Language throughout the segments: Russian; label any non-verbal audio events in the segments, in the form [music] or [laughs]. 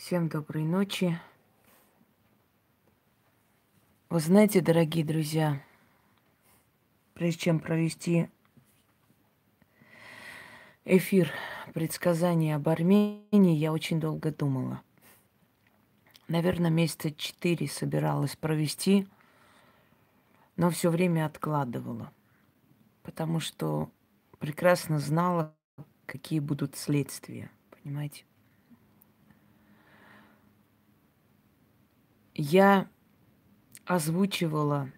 Всем доброй ночи. Вы знаете, дорогие друзья, прежде чем провести эфир предсказания об Армении, я очень долго думала. Наверное, месяца четыре собиралась провести, но все время откладывала, потому что прекрасно знала, какие будут следствия, понимаете? Я озвучивала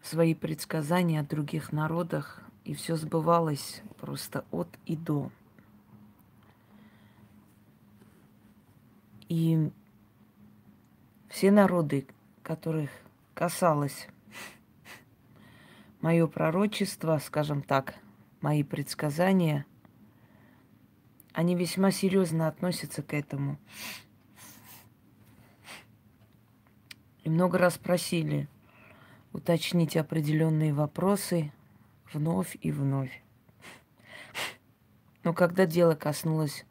свои предсказания о других народах, и все сбывалось просто от и до. И все народы, которых касалось [laughs] мое пророчество, скажем так, мои предсказания, они весьма серьезно относятся к этому. И много раз просили уточнить определенные вопросы вновь и вновь. Но когда дело коснулось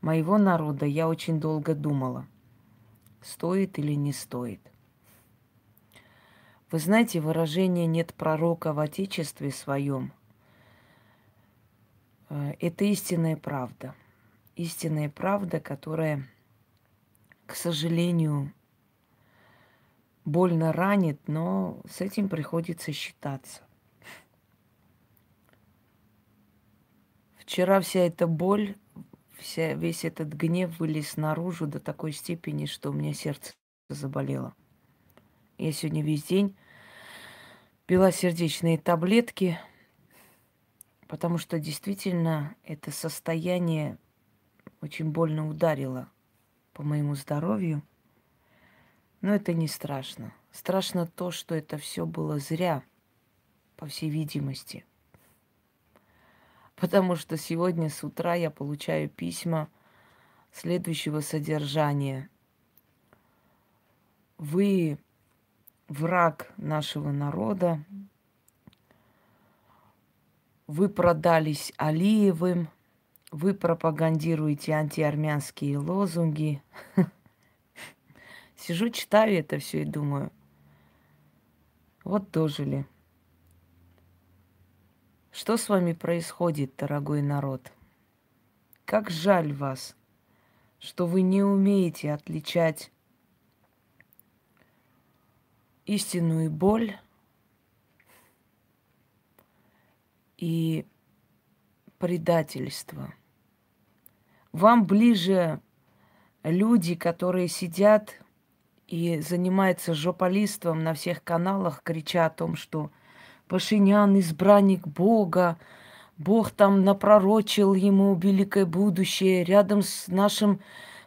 моего народа, я очень долго думала, стоит или не стоит. Вы знаете, выражение «нет пророка в Отечестве своем» э, – это истинная правда. Истинная правда, которая, к сожалению, больно ранит, но с этим приходится считаться. Вчера вся эта боль, вся, весь этот гнев вылез наружу до такой степени, что у меня сердце заболело. Я сегодня весь день пила сердечные таблетки, потому что действительно это состояние очень больно ударило по моему здоровью – но это не страшно. Страшно то, что это все было зря, по всей видимости. Потому что сегодня с утра я получаю письма следующего содержания. Вы враг нашего народа, вы продались Алиевым, вы пропагандируете антиармянские лозунги. [laughs] Сижу, читаю это все и думаю, вот дожили. Что с вами происходит, дорогой народ? Как жаль вас, что вы не умеете отличать истинную боль и предательство. Вам ближе люди, которые сидят и занимается жополистом на всех каналах, крича о том, что Пашинян избранник Бога, Бог там напророчил ему великое будущее, рядом с нашим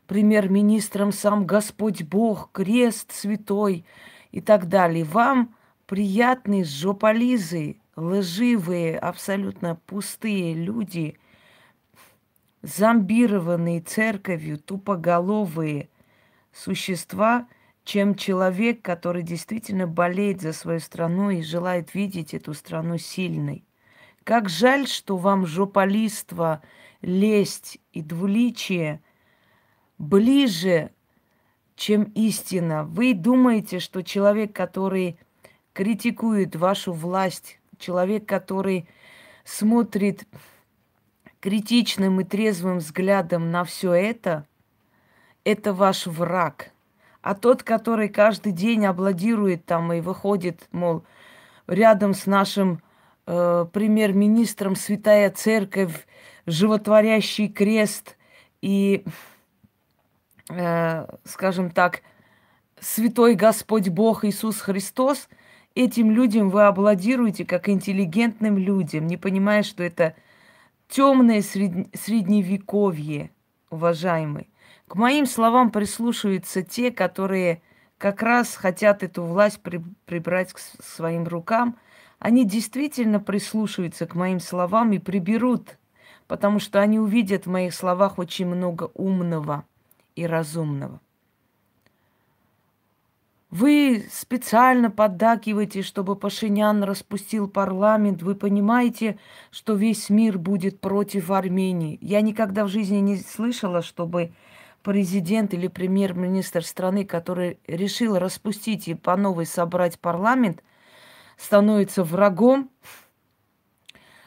премьер-министром сам Господь Бог, крест святой и так далее. Вам приятные жополизы, лживые, абсолютно пустые люди, зомбированные церковью, тупоголовые существа – чем человек, который действительно болеет за свою страну и желает видеть эту страну сильной. Как жаль, что вам жополиство, лесть и двуличие ближе, чем истина. Вы думаете, что человек, который критикует вашу власть, человек, который смотрит критичным и трезвым взглядом на все это, это ваш враг – а тот, который каждый день обладирует там и выходит, мол, рядом с нашим э, премьер-министром Святая Церковь, животворящий крест и, э, скажем так, Святой Господь Бог Иисус Христос, этим людям вы обладируете как интеллигентным людям, не понимая, что это темное средневековье, уважаемый. К моим словам прислушиваются те, которые как раз хотят эту власть при, прибрать к своим рукам. Они действительно прислушиваются к моим словам и приберут, потому что они увидят в моих словах очень много умного и разумного. Вы специально поддакиваете, чтобы Пашинян распустил парламент. Вы понимаете, что весь мир будет против Армении. Я никогда в жизни не слышала, чтобы президент или премьер-министр страны, который решил распустить и по новой собрать парламент, становится врагом,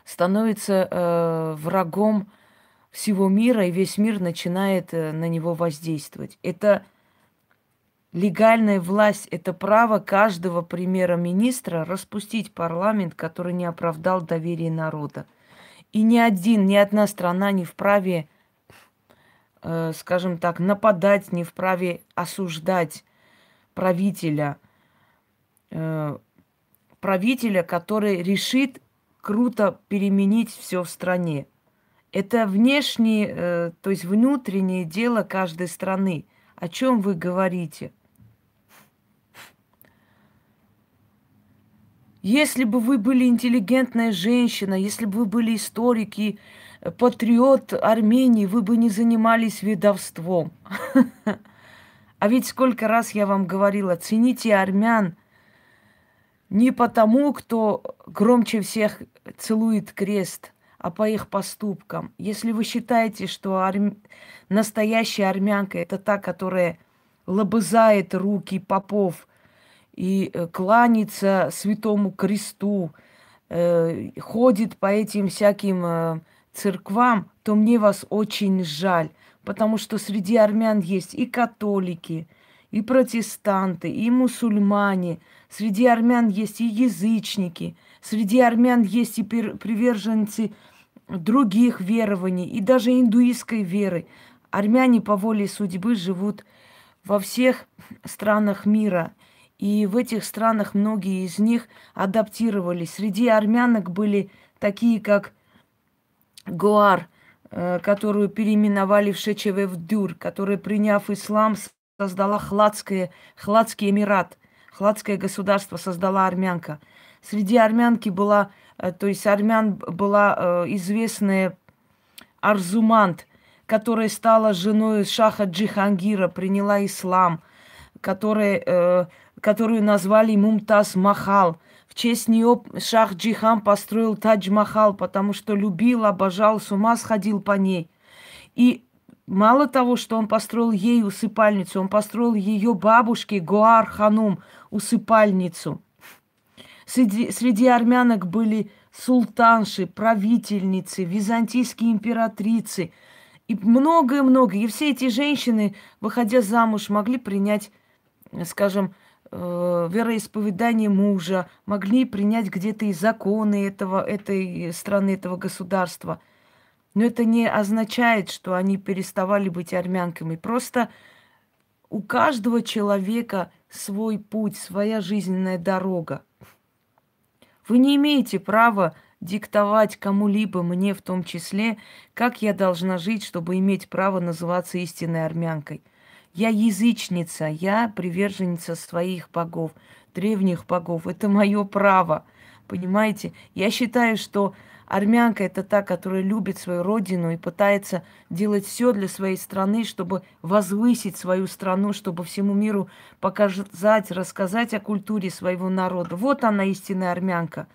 становится э, врагом всего мира, и весь мир начинает э, на него воздействовать. Это легальная власть – это право каждого премьера-министра распустить парламент, который не оправдал доверие народа. И ни один, ни одна страна не вправе, скажем так, нападать, не вправе осуждать правителя, э, правителя, который решит круто переменить все в стране. Это внешнее, э, то есть внутреннее дело каждой страны. О чем вы говорите? Если бы вы были интеллигентная женщина, если бы вы были историки, э, патриот Армении, вы бы не занимались ведовством. [laughs] А ведь сколько раз я вам говорила, цените армян не потому, кто громче всех целует крест, а по их поступкам. Если вы считаете, что арм... настоящая армянка это та, которая лобызает руки попов – и э, кланяется святому кресту, э, ходит по этим всяким э, церквам, то мне вас очень жаль, потому что среди армян есть и католики, и протестанты, и мусульмане, среди армян есть и язычники, среди армян есть и приверженцы других верований, и даже индуистской веры. Армяне по воле судьбы живут во всех странах мира – и в этих странах многие из них адаптировались. Среди армянок были такие, как Гуар, э, которую переименовали в Шечевевдюр, которая, приняв ислам, создала Хладское, Хладский Эмират, Хладское государство создала армянка. Среди армянки была, э, то есть армян была э, известная Арзумант, которая стала женой Шаха Джихангира, приняла ислам, которая которую назвали Мумтаз Махал. Честь нее Шах Джихан построил Тадж Махал, потому что любил, обожал, с ума сходил по ней. И мало того, что он построил ей усыпальницу, он построил ее бабушке Гуар Ханум усыпальницу. Среди, среди армянок были султанши, правительницы, византийские императрицы и многое-многое. И все эти женщины, выходя замуж, могли принять, скажем, вероисповедание мужа, могли принять где-то и законы этого, этой страны, этого государства. Но это не означает, что они переставали быть армянками. Просто у каждого человека свой путь, своя жизненная дорога. Вы не имеете права диктовать кому-либо, мне в том числе, как я должна жить, чтобы иметь право называться истинной армянкой – я язычница, я приверженница своих богов, древних богов. Это мое право. Понимаете? Я считаю, что армянка это та, которая любит свою родину и пытается делать все для своей страны, чтобы возвысить свою страну, чтобы всему миру показать, рассказать о культуре своего народа. Вот она истинная армянка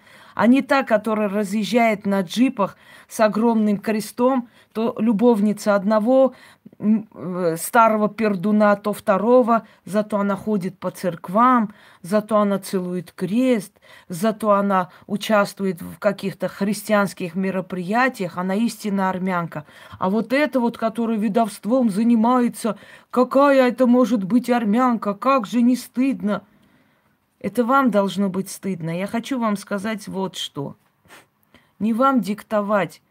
а не та, которая разъезжает на джипах с огромным крестом, то любовница одного э, старого пердуна, то второго, зато она ходит по церквам, зато она целует крест, зато она участвует в каких-то христианских мероприятиях, она истинная армянка. А вот это вот, которая ведовством занимается, какая это может быть армянка, как же не стыдно – это вам должно быть стыдно. Я хочу вам сказать вот что. Не вам диктовать,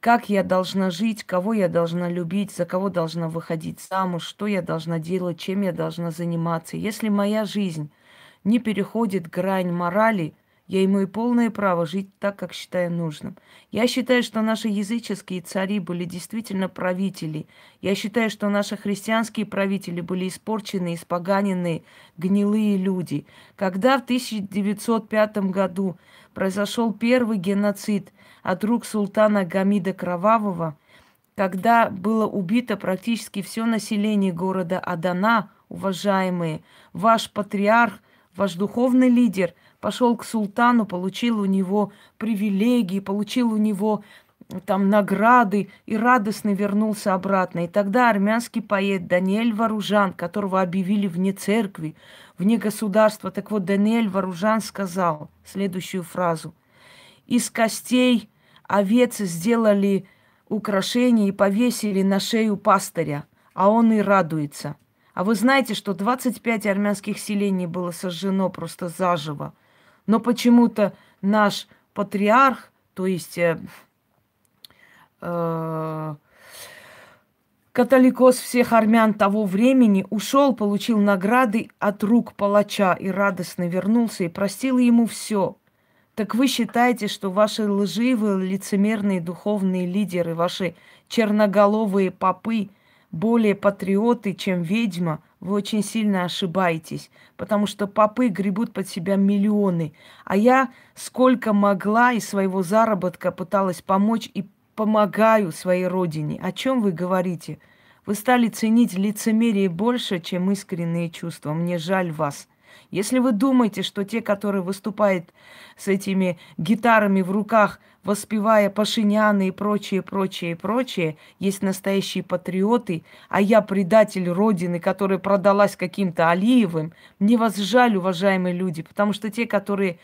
как я должна жить, кого я должна любить, за кого должна выходить замуж, что я должна делать, чем я должна заниматься. Если моя жизнь не переходит грань морали – я имею полное право жить так, как считаю нужным. Я считаю, что наши языческие цари были действительно правители. Я считаю, что наши христианские правители были испорчены, испоганенные, гнилые люди. Когда в 1905 году произошел первый геноцид от рук султана Гамида Кровавого, когда было убито практически все население города Адана, уважаемые, ваш патриарх, ваш духовный лидер пошел к султану, получил у него привилегии, получил у него там награды и радостно вернулся обратно. И тогда армянский поэт Даниэль Варужан, которого объявили вне церкви, вне государства, так вот Даниэль Варужан сказал следующую фразу. «Из костей овец сделали украшения и повесили на шею пастыря, а он и радуется. А вы знаете, что 25 армянских селений было сожжено просто заживо. Но почему-то наш патриарх, то есть э, э, католикос всех армян того времени, ушел, получил награды от рук палача и радостно вернулся и простил ему все. Так вы считаете, что ваши лживые, лицемерные духовные лидеры, ваши черноголовые попы более патриоты, чем ведьма, вы очень сильно ошибаетесь, потому что попы гребут под себя миллионы. А я сколько могла из своего заработка пыталась помочь и помогаю своей родине. О чем вы говорите? Вы стали ценить лицемерие больше, чем искренние чувства. Мне жаль вас. Если вы думаете, что те, которые выступают с этими гитарами в руках, воспевая Пашиняны и прочее, прочее, прочее, есть настоящие патриоты, а я предатель Родины, которая продалась каким-то Алиевым, мне вас жаль, уважаемые люди, потому что те, которые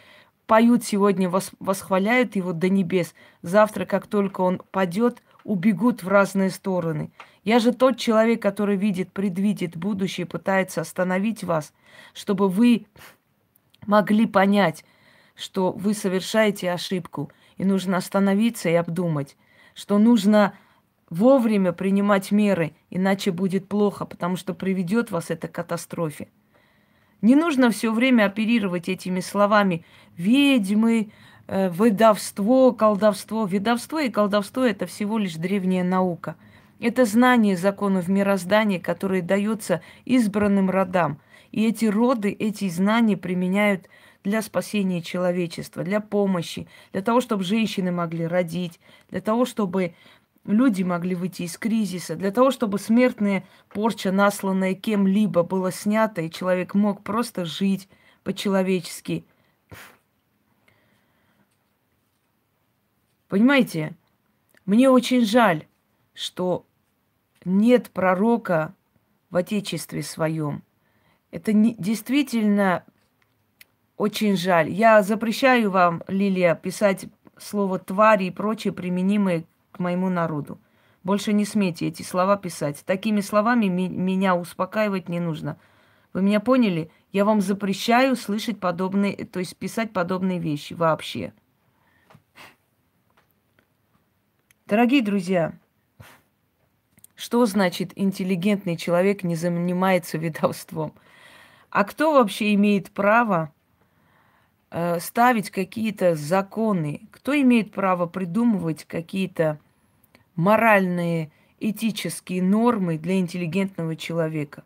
поют сегодня, восхваляют его до небес, завтра, как только он падет, убегут в разные стороны. Я же тот человек, который видит, предвидит будущее, пытается остановить вас, чтобы вы могли понять, что вы совершаете ошибку, и нужно остановиться и обдумать, что нужно вовремя принимать меры, иначе будет плохо, потому что приведет вас это к катастрофе. Не нужно все время оперировать этими словами ведьмы, э, выдавство, колдовство. Ведовство и колдовство это всего лишь древняя наука – это знание законов мироздания, которое дается избранным родам. И эти роды, эти знания применяют для спасения человечества, для помощи, для того, чтобы женщины могли родить, для того, чтобы люди могли выйти из кризиса, для того, чтобы смертная порча, насланная кем-либо, была снята, и человек мог просто жить по-человечески. Понимаете, мне очень жаль, что нет пророка в Отечестве своем. Это не, действительно очень жаль. Я запрещаю вам, Лилия, писать слово твари и прочее, применимые к моему народу. Больше не смейте эти слова писать. Такими словами ми- меня успокаивать не нужно. Вы меня поняли? Я вам запрещаю слышать подобные, то есть писать подобные вещи вообще. Дорогие друзья, что значит интеллигентный человек не занимается ведовством? А кто вообще имеет право ставить какие-то законы? Кто имеет право придумывать какие-то моральные, этические нормы для интеллигентного человека?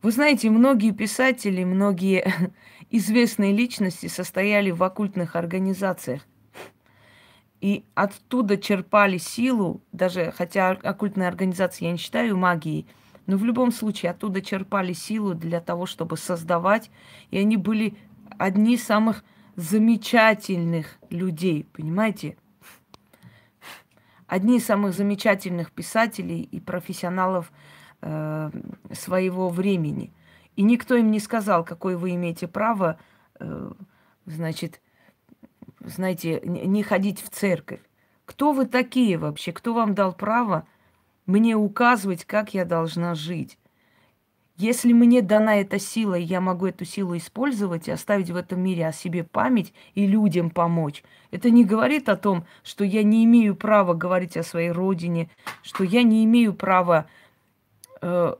Вы знаете, многие писатели, многие [laughs] известные личности состояли в оккультных организациях и оттуда черпали силу, даже хотя оккультная организация я не считаю магией, но в любом случае оттуда черпали силу для того, чтобы создавать, и они были одни из самых замечательных людей, понимаете? Одни из самых замечательных писателей и профессионалов э, своего времени. И никто им не сказал, какое вы имеете право, э, значит, знаете, не ходить в церковь. Кто вы такие вообще? Кто вам дал право мне указывать, как я должна жить? Если мне дана эта сила, и я могу эту силу использовать и оставить в этом мире о себе память и людям помочь, это не говорит о том, что я не имею права говорить о своей родине, что я не имею права э,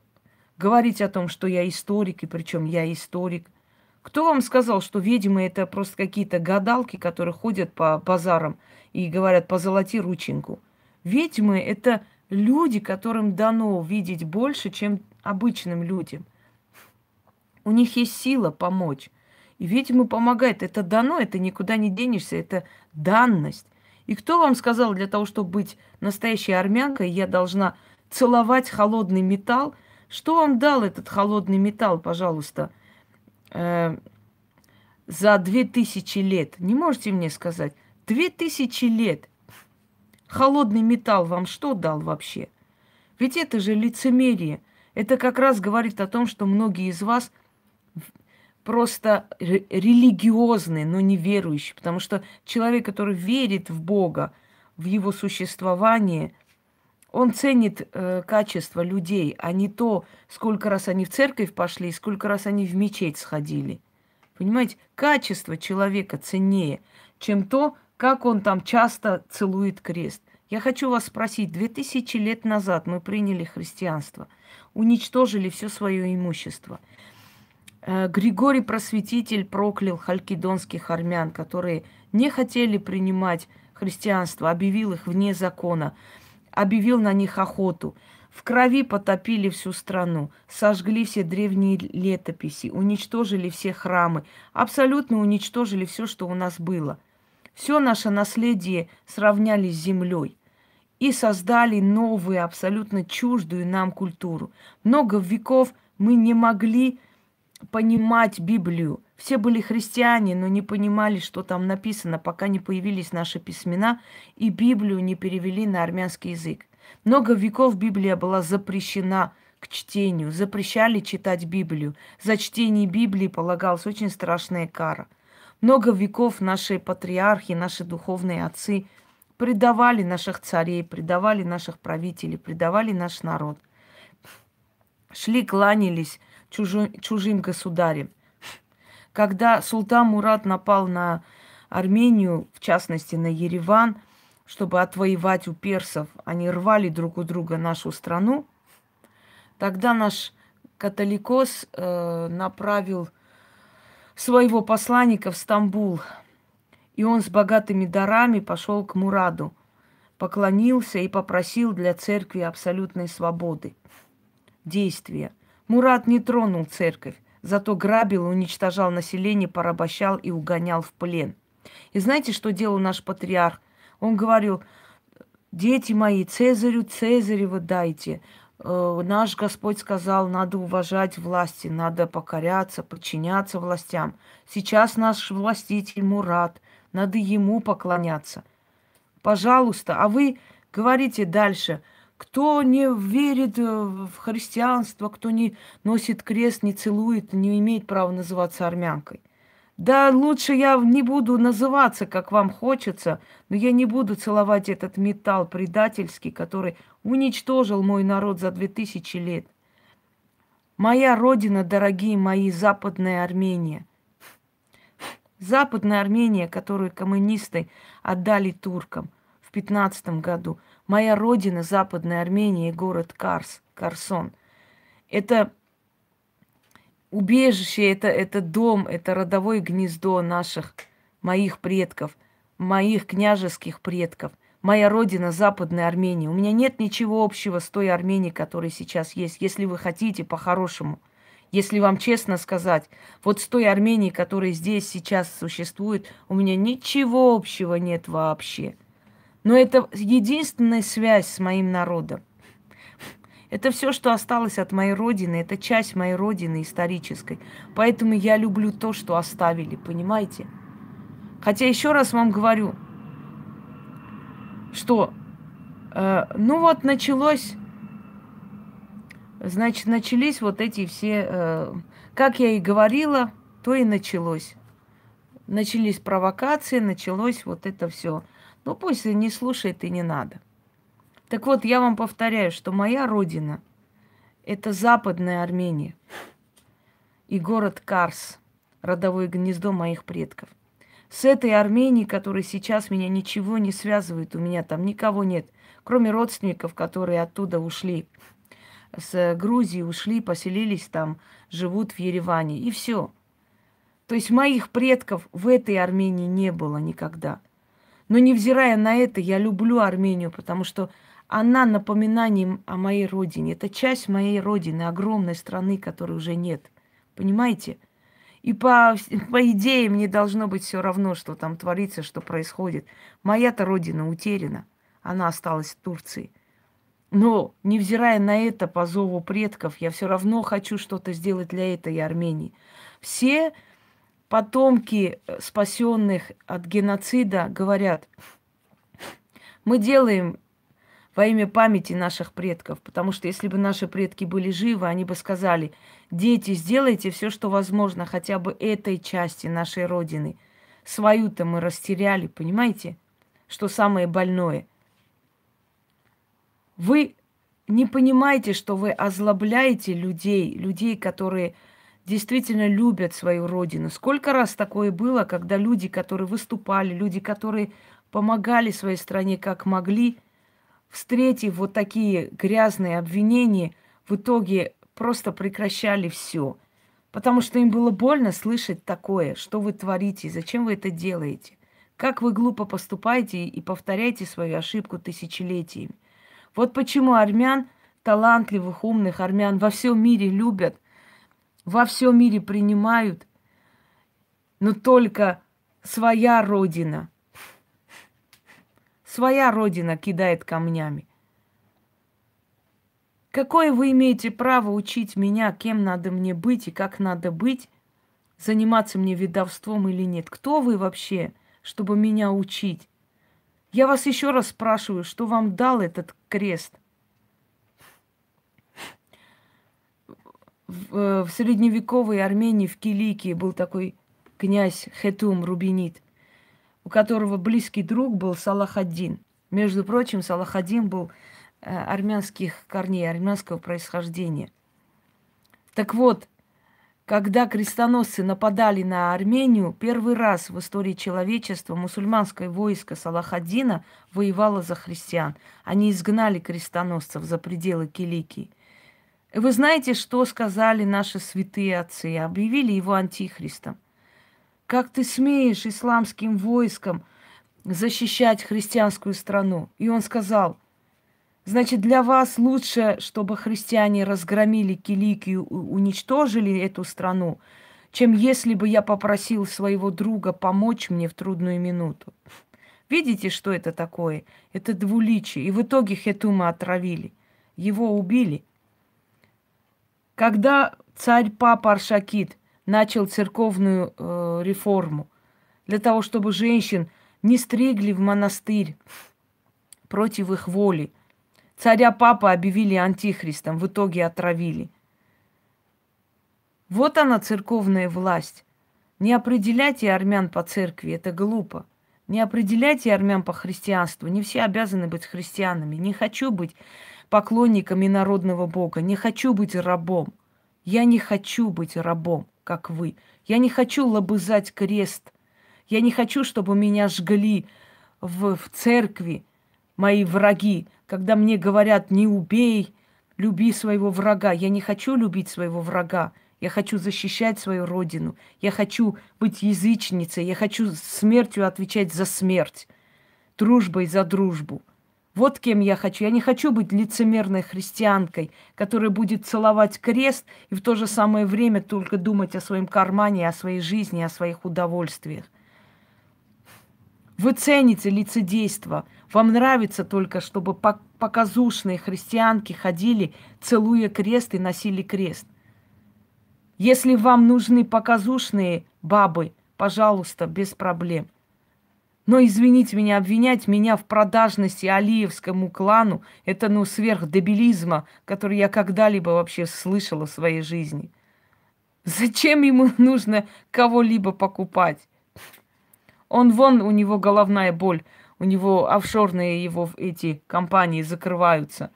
говорить о том, что я историк, и причем я историк. Кто вам сказал, что ведьмы это просто какие-то гадалки, которые ходят по базарам и говорят «позолоти рученьку»? Ведьмы это люди, которым дано видеть больше, чем обычным людям. У них есть сила помочь. И ведьмы помогают. Это дано, это никуда не денешься, это данность. И кто вам сказал, для того, чтобы быть настоящей армянкой, я должна целовать холодный металл, Что вам дал этот холодный металл, пожалуйста, э, за две тысячи лет? Не можете мне сказать? Две тысячи лет. Холодный металл вам что дал вообще? Ведь это же лицемерие. Это как раз говорит о том, что многие из вас просто религиозные, но не верующие. Потому что человек, который верит в Бога, в его существование, он ценит э, качество людей, а не то, сколько раз они в церковь пошли, сколько раз они в мечеть сходили. Понимаете, качество человека ценнее, чем то, как он там часто целует крест. Я хочу вас спросить, две тысячи лет назад мы приняли христианство, уничтожили все свое имущество. Э, Григорий Просветитель проклял халькидонских армян, которые не хотели принимать христианство, объявил их вне закона, объявил на них охоту. В крови потопили всю страну, сожгли все древние летописи, уничтожили все храмы, абсолютно уничтожили все, что у нас было. Все наше наследие сравняли с землей и создали новую, абсолютно чуждую нам культуру. Много веков мы не могли понимать Библию. Все были христиане, но не понимали, что там написано, пока не появились наши письмена и Библию не перевели на армянский язык. Много веков Библия была запрещена к чтению, запрещали читать Библию. За чтение Библии полагалась очень страшная кара. Много веков наши патриархи, наши духовные отцы – предавали наших царей, предавали наших правителей, предавали наш народ. Шли, кланялись чужим, чужим государям. Когда султан Мурат напал на Армению, в частности на Ереван, чтобы отвоевать у персов, они рвали друг у друга нашу страну, тогда наш католикос э, направил своего посланника в Стамбул – и он с богатыми дарами пошел к Мураду, поклонился и попросил для церкви абсолютной свободы, действия. Мурад не тронул церковь, зато грабил, уничтожал население, порабощал и угонял в плен. И знаете, что делал наш патриарх? Он говорил, дети мои, Цезарю Цезарева дайте. Э, наш Господь сказал, надо уважать власти, надо покоряться, подчиняться властям. Сейчас наш властитель Мурат – надо ему поклоняться. Пожалуйста, а вы говорите дальше, кто не верит э, в христианство, кто не носит крест, не целует, не имеет права называться армянкой. Да лучше я не буду называться, как вам хочется, но я не буду целовать этот металл предательский, который уничтожил мой народ за две тысячи лет. Моя родина, дорогие мои, Западная Армения. Западная Армения, которую коммунисты отдали туркам в 15 году. Моя родина, Западная Армения и город Карс, Карсон. Это убежище, это, это дом, это родовое гнездо наших, моих предков, моих княжеских предков. Моя родина Западная Армения. У меня нет ничего общего с той Арменией, которая сейчас есть, если вы хотите по-хорошему – если вам честно сказать, вот с той Арменией, которая здесь сейчас существует, у меня ничего общего нет вообще. Но это единственная связь с моим народом. Это все, что осталось от моей родины, это часть моей родины исторической. Поэтому я люблю то, что оставили, понимаете? Хотя еще раз вам говорю, что, э, ну вот началось Значит, начались вот эти все, э, как я и говорила, то и началось. Начались провокации, началось вот это все. Ну пусть не слушает и не надо. Так вот, я вам повторяю, что моя родина – это Западная Армения и город Карс, родовое гнездо моих предков. С этой Арменией, которая сейчас меня ничего не связывает, у меня там никого нет, кроме родственников, которые оттуда ушли – с Грузии ушли, поселились там, живут в Ереване, и все. То есть моих предков в этой Армении не было никогда. Но невзирая на это, я люблю Армению, потому что она напоминанием о моей родине. Это часть моей родины, огромной страны, которой уже нет. Понимаете? И по, по идее мне должно быть все равно, что там творится, что происходит. Моя-то родина утеряна. Она осталась в Турции. Но, невзирая на это, по зову предков, я все равно хочу что-то сделать для этой Армении. Все потомки э, спасенных от геноцида говорят, мы делаем во имя памяти наших предков, потому что если бы наши предки были живы, они бы сказали, дети, сделайте все, что возможно, хотя бы этой части нашей Родины. Свою-то мы растеряли, понимаете, что самое больное – вы не понимаете, что вы озлобляете людей, людей, которые действительно любят свою родину. Сколько раз такое было, когда люди, которые выступали, люди, которые помогали своей стране как могли, встретив вот такие грязные обвинения, в итоге просто прекращали все. Потому что им было больно слышать такое, что вы творите, зачем вы это делаете. Как вы глупо поступаете и повторяете свою ошибку тысячелетиями. Вот почему армян, талантливых, умных армян во всем мире любят, во всем мире принимают, но только своя родина, своя родина кидает камнями. Какое вы имеете право учить меня, кем надо мне быть и как надо быть, заниматься мне ведовством или нет? Кто вы вообще, чтобы меня учить? Я вас еще раз спрашиваю, что вам дал этот крест? В, э, в средневековой Армении, в Киликии, был такой князь Хетум Рубинит, у которого близкий друг был Салахаддин. Между прочим, Салахаддин был э, армянских корней, армянского происхождения. Так вот, когда крестоносцы нападали на Армению, первый раз в истории человечества мусульманское войско Салахаддина воевало за христиан. Они изгнали крестоносцев за пределы Киликии. И вы знаете, что сказали наши святые отцы? Объявили его антихристом. Как ты смеешь исламским войском защищать христианскую страну? И он сказал – Значит, для вас лучше, чтобы христиане разгромили Киликию, уничтожили эту страну, чем если бы я попросил своего друга помочь мне в трудную минуту. Видите, что это такое? Это двуличие. И в итоге Хетума отравили. Его убили. Когда царь Папа Аршакит начал церковную э, реформу для того, чтобы женщин не стригли в монастырь против их воли, Царя папа объявили антихристом, в итоге отравили. Вот она, церковная власть. Не определяйте армян по церкви, это глупо. Не определяйте армян по христианству. Не все обязаны быть христианами. Не хочу быть поклонником народного бога. Не хочу быть рабом. Я не хочу быть рабом, как вы. Я не хочу лобызать крест. Я не хочу, чтобы меня жгли в, в церкви мои враги, когда мне говорят «не убей», «люби своего врага». Я не хочу любить своего врага. Я хочу защищать свою родину. Я хочу быть язычницей. Я хочу смертью отвечать за смерть. Дружбой за дружбу. Вот кем я хочу. Я не хочу быть лицемерной христианкой, которая будет целовать крест и в то же самое время только думать о своем кармане, о своей жизни, о своих удовольствиях. Вы цените лицедейство. Вам нравится только, чтобы показушные христианки ходили, целуя крест и носили крест. Если вам нужны показушные бабы, пожалуйста, без проблем. Но, извините меня, обвинять меня в продажности Алиевскому клану, это, ну, сверхдебилизма, который я когда-либо вообще слышала в своей жизни. Зачем ему [laughs] нужно кого-либо покупать? Он вон, у него головная боль, у него офшорные его эти компании закрываются.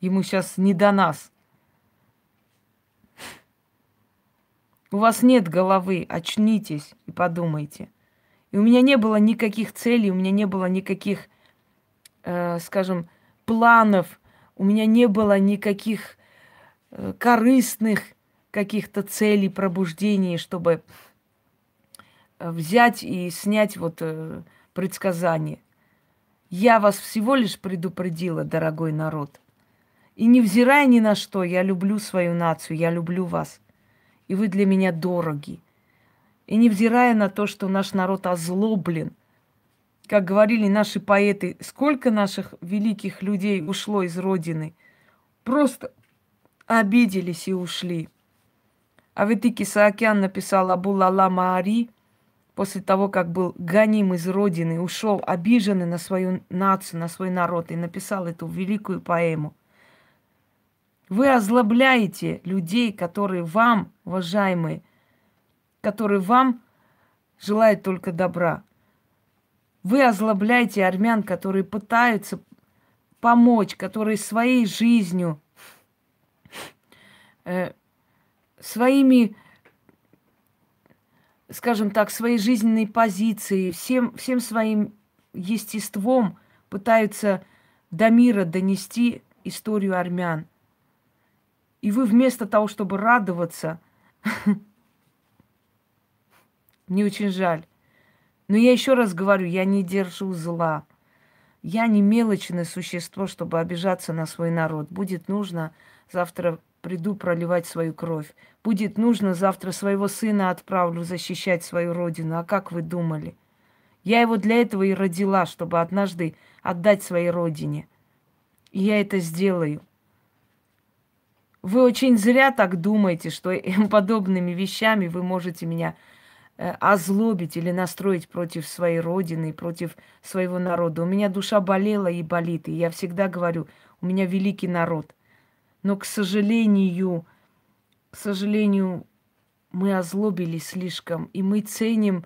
Ему сейчас не до нас. У вас нет головы, очнитесь и подумайте. И у меня не было никаких целей, у меня не было никаких, э, скажем, планов, у меня не было никаких э, корыстных каких-то целей пробуждения, чтобы взять и снять вот э, предсказание. Я вас всего лишь предупредила, дорогой народ. И невзирая ни на что, я люблю свою нацию, я люблю вас. И вы для меня дороги. И невзирая на то, что наш народ озлоблен, как говорили наши поэты, сколько наших великих людей ушло из Родины. Просто обиделись и ушли. А Ветики Саакян написал Абулала Маари после того, как был гоним из родины, ушел обиженный на свою нацию, на свой народ и написал эту великую поэму. Вы озлобляете людей, которые вам, уважаемые, которые вам желают только добра. Вы озлобляете армян, которые пытаются помочь, которые своей жизнью, э, своими, скажем так, своей жизненной позицией, всем, всем своим естеством пытаются до мира донести историю армян – и вы вместо того, чтобы радоваться, [laughs] мне очень жаль. Но я еще раз говорю, я не держу зла. Я не мелочное существо, чтобы обижаться на свой народ. Будет нужно, завтра приду проливать свою кровь. Будет нужно, завтра своего сына отправлю защищать свою родину. А как вы думали? Я его для этого и родила, чтобы однажды отдать своей родине. И я это сделаю. Вы очень зря так думаете, что [laughs] подобными вещами вы можете меня э, озлобить или настроить против своей родины, против своего народа. У меня душа болела и болит, и я всегда говорю, у меня великий народ. Но, к сожалению, к сожалению, мы озлобились слишком, и мы ценим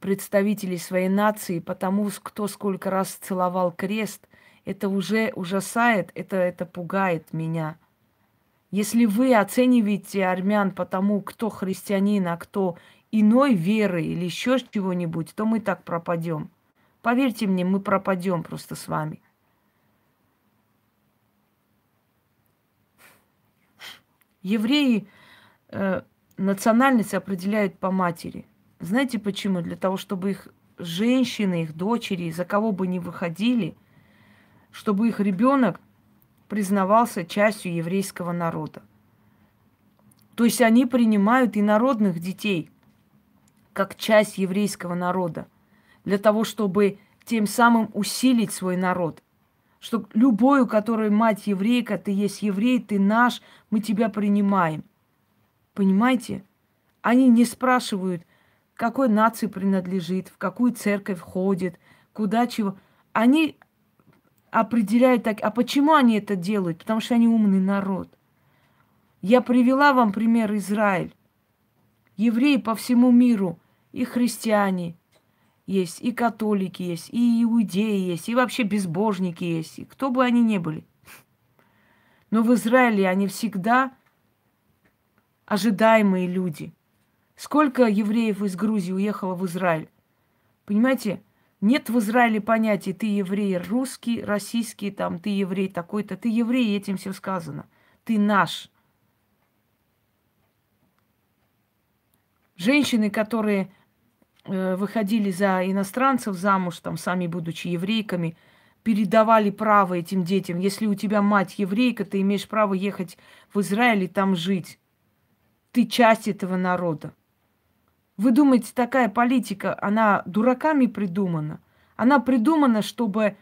представителей своей нации, потому кто сколько раз целовал крест – это уже ужасает, это, это пугает меня. Если вы оцениваете армян по тому, кто христианин, а кто иной веры или еще чего-нибудь, то мы так пропадем. Поверьте мне, мы пропадем просто с вами. Евреи э, национальность определяют по матери. Знаете почему? Для того, чтобы их женщины, их дочери, за кого бы ни выходили – чтобы их ребенок признавался частью еврейского народа. То есть они принимают инородных детей как часть еврейского народа, для того, чтобы тем самым усилить свой народ. Что любой, у которой мать еврейка, ты есть еврей, ты наш, мы тебя принимаем. Понимаете? Они не спрашивают, какой нации принадлежит, в какую церковь ходит, куда чего. Они определяют так. А почему они это делают? Потому что они умный народ. Я привела вам пример Израиль. Евреи по всему миру, и христиане есть, и католики есть, и иудеи есть, и вообще безбожники есть, и кто бы они ни были. Но в Израиле они всегда ожидаемые люди. Сколько евреев из Грузии уехало в Израиль? Понимаете, нет в Израиле понятия, ты еврей русский, российский, там, ты еврей такой-то. Ты еврей, этим все сказано. Ты наш. Женщины, которые выходили за иностранцев замуж, там, сами будучи еврейками, передавали право этим детям. Если у тебя мать еврейка, ты имеешь право ехать в Израиль и там жить. Ты часть этого народа. Вы думаете, такая политика, она дураками придумана? Она придумана, чтобы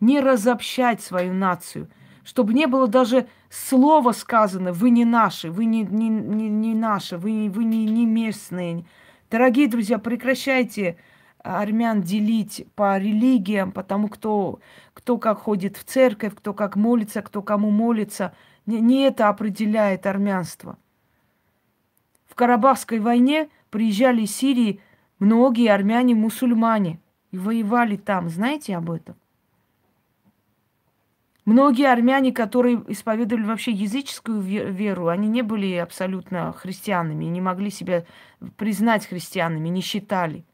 не разобщать свою нацию, чтобы не было даже слова сказано, вы не наши, вы не, не, не, не наши, вы, вы не, не местные. Дорогие друзья, прекращайте армян делить по религиям, потому кто, кто как ходит в церковь, кто как молится, кто кому молится. Не, не это определяет армянство. В Карабахской войне – приезжали из Сирии многие армяне-мусульмане и воевали там. Знаете об этом? Многие армяне, которые исповедовали вообще языческую веру, они не были абсолютно христианами, не могли себя признать христианами, не считали.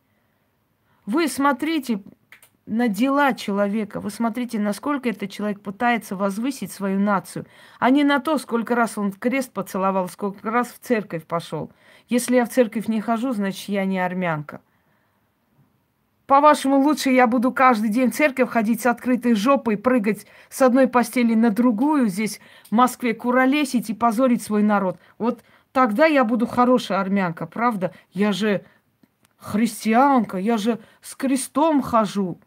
Вы смотрите на дела человека, вы смотрите, насколько этот человек пытается возвысить свою нацию, а не на то, сколько раз он крест поцеловал, сколько раз в церковь пошел – если я в церковь не хожу, значит, я не армянка. По-вашему, лучше я буду каждый день в церковь ходить с открытой жопой, прыгать с одной постели на другую, здесь в Москве куролесить и позорить свой народ. Вот тогда я буду хорошая армянка, правда? Я же христианка, я же с крестом хожу.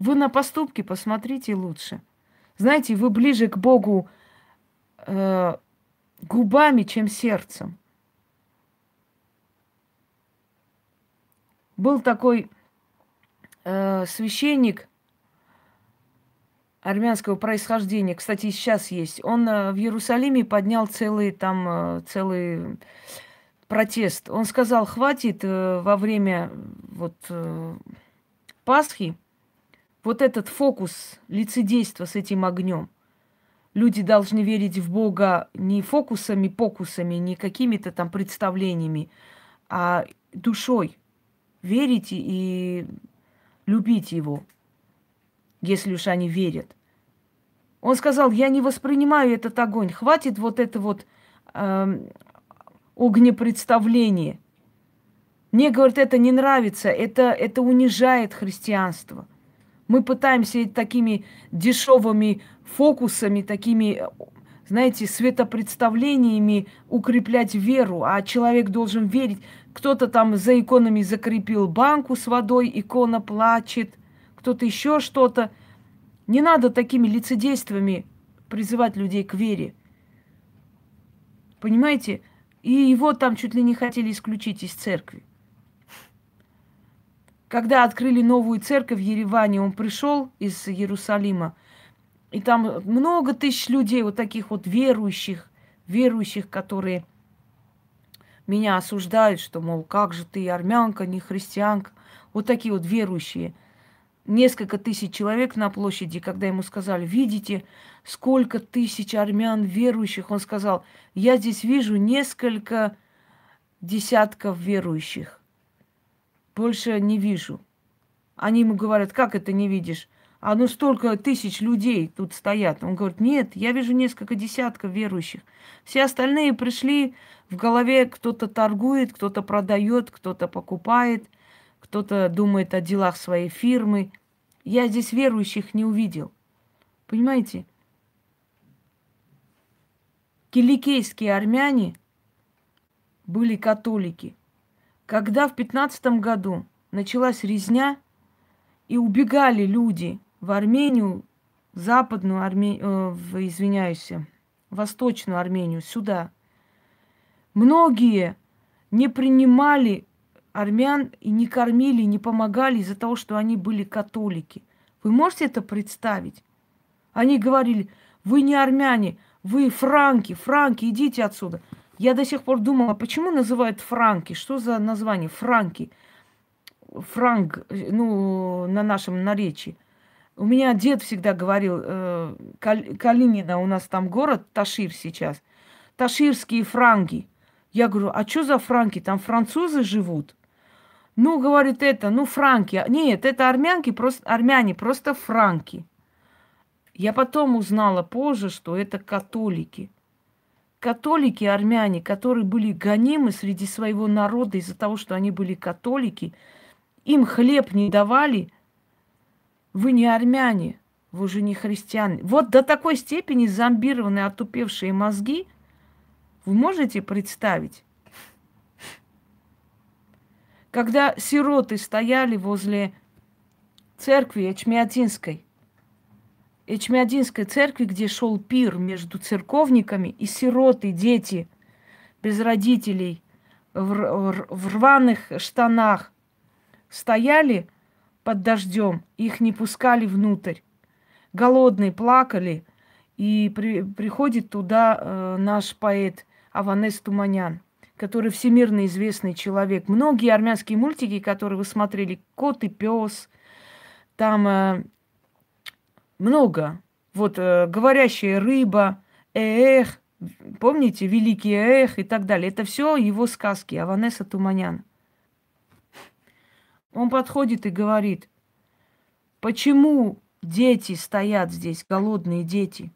Вы на поступки посмотрите лучше. Знаете, вы ближе к Богу э, губами, чем сердцем. Был такой э, священник армянского происхождения, кстати, сейчас есть. Он э, в Иерусалиме поднял целый там э, целый протест. Он сказал, хватит э, во время вот э, Пасхи вот этот фокус лицедейства с этим огнем. Люди должны верить в Бога не фокусами, покусами, не какими-то там представлениями, а душой. Верите и любить Его, если уж они верят. Он сказал, я не воспринимаю этот огонь, хватит вот это вот э, огнепредставление. Мне, говорит, это не нравится, это, это унижает христианство – мы пытаемся такими дешевыми фокусами, такими, знаете, светопредставлениями укреплять веру, а человек должен верить. Кто-то там за иконами закрепил банку с водой, икона плачет, кто-то еще что-то. Не надо такими лицедействами призывать людей к вере. Понимаете? И его там чуть ли не хотели исключить из церкви. Когда открыли новую церковь в Ереване, он пришел из Иерусалима, и там много тысяч людей, вот таких вот верующих, верующих, которые меня осуждают, что, мол, как же ты армянка, не христианка. Вот такие вот верующие. Несколько тысяч человек на площади, когда ему сказали, видите, сколько тысяч армян верующих, он сказал, я здесь вижу несколько десятков верующих больше не вижу. Они ему говорят, как это не видишь? А ну столько тысяч людей тут стоят. Он говорит, нет, я вижу несколько десятков верующих. Все остальные пришли, в голове кто-то торгует, кто-то продает, кто-то покупает, кто-то думает о делах своей фирмы. Я здесь верующих не увидел. Понимаете? Киликейские армяне были католики. Когда в пятнадцатом году началась резня, и убегали люди в Армению, западную Армению, э, извиняюсь, восточную Армению, сюда, многие не принимали армян и не кормили, не помогали из-за того, что они были католики. Вы можете это представить? Они говорили, вы не армяне, вы франки, франки, идите отсюда. Я до сих пор думала, почему называют франки? Что за название? Франки. Франк, ну, на нашем наречии. У меня дед всегда говорил, э, Калинина, у нас там город, Ташир сейчас. Таширские франки. Я говорю, а что за франки? Там французы живут? Ну, говорит это, ну, франки. Нет, это армянки, просто, армяне, просто франки. Я потом узнала позже, что это католики – католики, армяне, которые были гонимы среди своего народа из-за того, что они были католики, им хлеб не давали, вы не армяне, вы уже не христиане. Вот до такой степени зомбированные, отупевшие мозги, вы можете представить? Когда сироты стояли возле церкви Эчмиадинской, Эчмиадинской церкви, где шел пир между церковниками и сироты, дети без родителей, в, в рваных штанах, стояли под дождем, их не пускали внутрь. Голодные плакали, и при, приходит туда э, наш поэт Аванес Туманян, который всемирно известный человек. Многие армянские мультики, которые вы смотрели, «Кот и пес», там э, много. Вот э, говорящая рыба, эх, помните, великий эх и так далее. Это все его сказки, Аванеса Туманян. Он подходит и говорит, почему дети стоят здесь, голодные дети?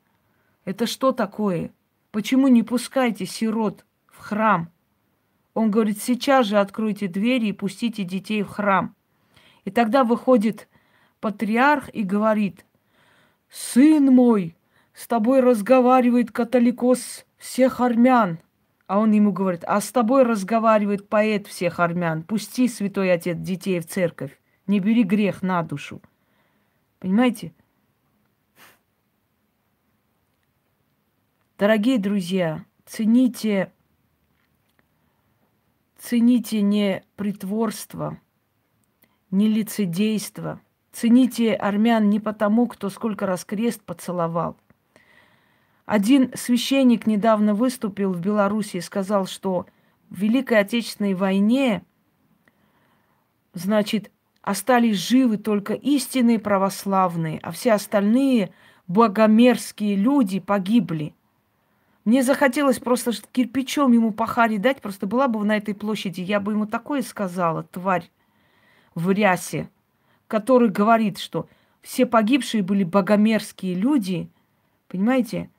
Это что такое? Почему не пускайте сирот в храм? Он говорит, сейчас же откройте двери и пустите детей в храм. И тогда выходит патриарх и говорит – Сын мой, с тобой разговаривает католикос всех армян. А он ему говорит, а с тобой разговаривает поэт всех армян. Пусти, святой отец, детей в церковь. Не бери грех на душу. Понимаете? Дорогие друзья, цените, цените не притворство, не лицедейство. Цените армян не потому, кто сколько раз крест поцеловал. Один священник недавно выступил в Беларуси и сказал, что в Великой Отечественной войне, значит, остались живы только истинные православные, а все остальные богомерзкие люди погибли – мне захотелось просто кирпичом ему по харе дать, просто была бы на этой площади, я бы ему такое сказала, тварь в рясе, который говорит, что все погибшие были богомерзкие люди, понимаете?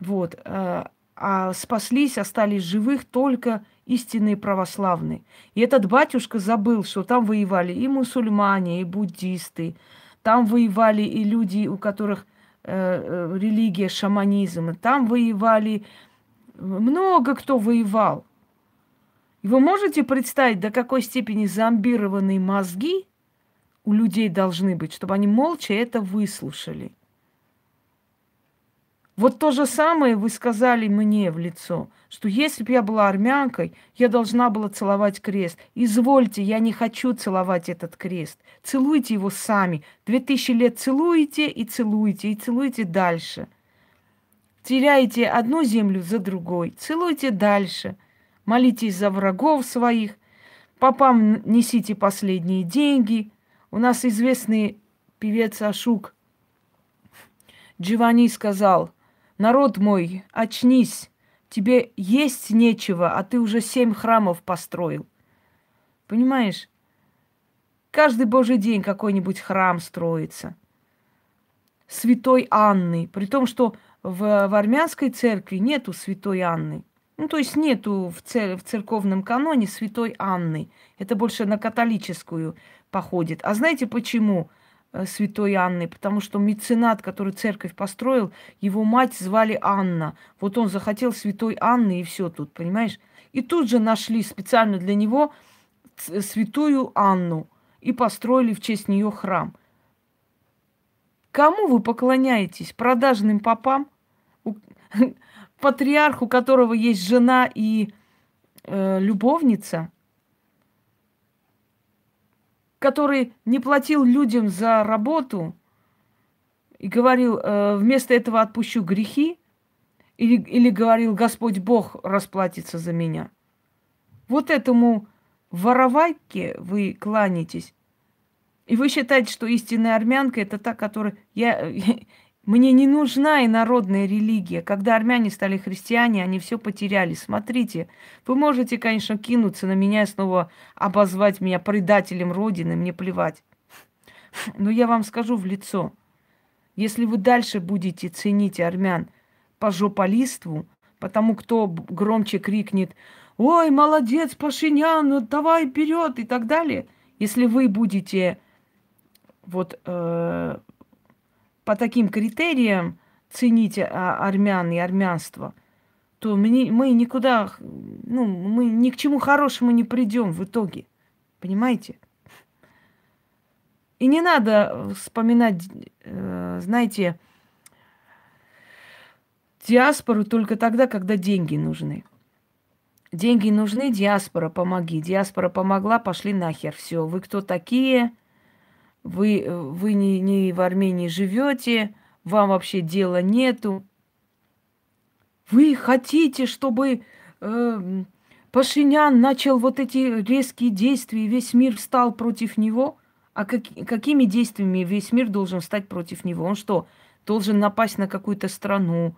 Вот. А, а спаслись, остались живых только истинные православные. И этот батюшка забыл, что там воевали и мусульмане, и буддисты, там воевали и люди, у которых Э, э, религия, шаманизм. Там воевали, много кто воевал. И вы можете представить, до какой степени зомбированные мозги у людей должны быть, чтобы они молча это выслушали. Вот то же самое вы сказали мне в лицо, что если бы я была армянкой, я должна была целовать крест. Извольте, я не хочу целовать этот крест. Целуйте его сами. Две тысячи лет целуете и целуете, и целуйте дальше. Теряете одну землю за другой. Целуйте дальше. Молитесь за врагов своих. Попам несите последние деньги. У нас известный певец Ашук Дживани сказал – Народ мой, очнись, тебе есть нечего, а ты уже семь храмов построил. Понимаешь? Каждый божий день какой-нибудь храм строится. Святой Анны. При том, что в, в армянской церкви нету святой Анны. Ну, то есть нету в, цер- в церковном каноне святой Анны. Это больше на католическую походит. А знаете почему? Э, святой Анны, потому что меценат, который церковь построил, его мать звали Анна. Вот он захотел святой Анны, и все тут, понимаешь? И тут же нашли специально для него святую Анну и построили в честь нее храм. Кому вы поклоняетесь? Продажным попам? [laughs] Патриарху, у которого есть жена и э, любовница – который не платил людям за работу и говорил, э, вместо этого отпущу грехи, или, или говорил, Господь Бог расплатится за меня. Вот этому воровайке вы кланяетесь. И вы считаете, что истинная армянка это та, которая... Я, [laughs] мне не нужна и народная религия. Когда армяне стали христиане, они все потеряли. Смотрите, вы можете, конечно, кинуться на меня и снова обозвать меня предателем Родины, мне плевать. [laughs] Но я вам скажу в лицо, если вы дальше будете ценить армян по жополиству, потому кто громче крикнет «Ой, молодец, Пашинян, ну давай вперед!» и так далее, если вы будете вот э, по таким критериям ценить а, армян и армянство, то мы, мы никуда, ну, мы ни к чему хорошему не придем в итоге. Понимаете? И не надо вспоминать, э, знаете, диаспору только тогда, когда деньги нужны. Деньги нужны, диаспора, помоги. Диаспора помогла, пошли нахер. Все, вы кто такие? Вы, э, вы не, не в Армении живете, вам вообще дела нету. Вы хотите, чтобы э, Пашинян начал вот эти резкие действия, и весь мир встал против него? А как, какими действиями весь мир должен стать против него? Он что, должен напасть на какую-то страну?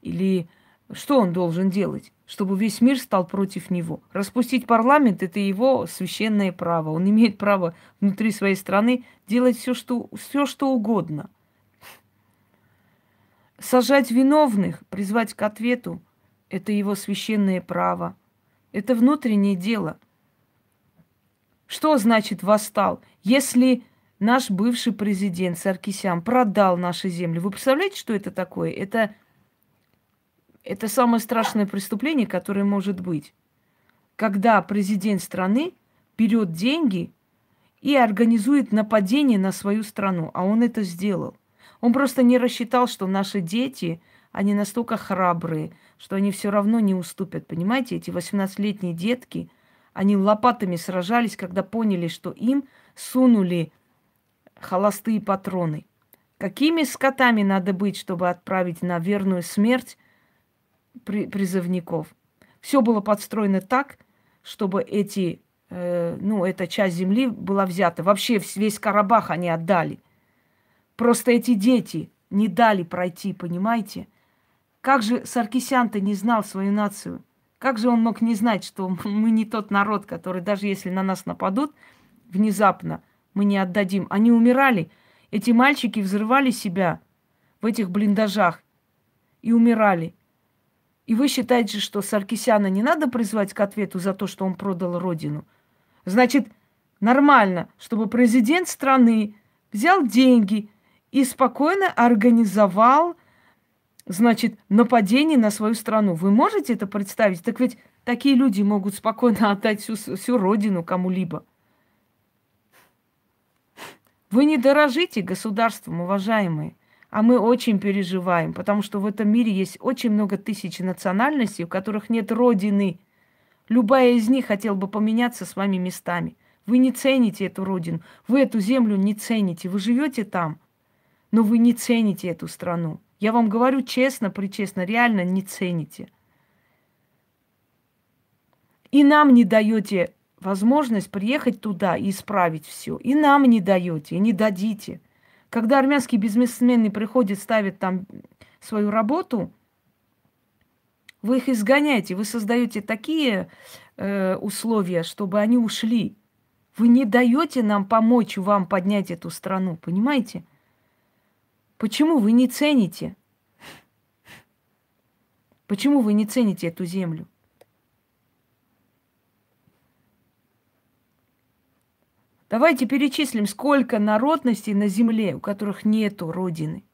Или что он должен делать? Чтобы весь мир стал против него. Распустить парламент – это его священное право. Он имеет право внутри своей страны делать все, что, все, что угодно. Сажать виновных, призвать к ответу – это его священное право. Это внутреннее дело. Что значит восстал? Если наш бывший президент Саркисян продал наши земли, вы представляете, что это такое? Это Это самое страшное преступление, которое может быть. Когда президент страны берет деньги и организует нападение на свою страну. А он это сделал. Он просто не рассчитал, что наши дети, они настолько храбрые, что они все равно не уступят. Понимаете, эти 18-летние детки, они лопатами сражались, когда поняли, что им сунули холостые патроны. Какими скотами надо быть, чтобы отправить на верную смерть призывников? Все было подстроено так, чтобы эти, э, ну, эта часть земли была взята. Вообще весь Карабах они отдали. Просто эти дети не дали пройти, понимаете? Как же Саркисян-то не знал свою нацию? Как же он мог не знать, что [laughs] мы не тот народ, который даже если на нас нападут внезапно, мы не отдадим. Они умирали. Эти мальчики взрывали себя в этих блиндажах и умирали. И вы считаете, что Саркисяна не надо призвать к ответу за то, что он продал родину? Значит, нормально, чтобы президент страны взял деньги и спокойно организовал, значит, нападение на свою страну. Вы можете это представить? Так ведь такие люди могут спокойно [laughs] отдать всю, всю родину кому-либо. Вы не дорожите государством, уважаемые. А мы очень переживаем, потому что в этом мире есть очень много тысяч национальностей, у которых нет родины. Любая из них хотела бы поменяться с вами местами. Вы не цените эту родину, вы эту землю не цените, вы живете там, но вы не цените эту страну. Я вам говорю честно, причестно, реально не цените. И нам не даете возможность приехать туда и исправить все. И нам не даете, и не дадите. Когда армянский бизнесмены приходят, ставят там свою работу, вы их изгоняете, вы создаете такие э, условия, чтобы они ушли. Вы не даете нам помочь вам поднять эту страну, понимаете? Почему вы не цените? Почему вы не цените эту землю? Давайте перечислим, сколько народностей на земле, у которых нету родины.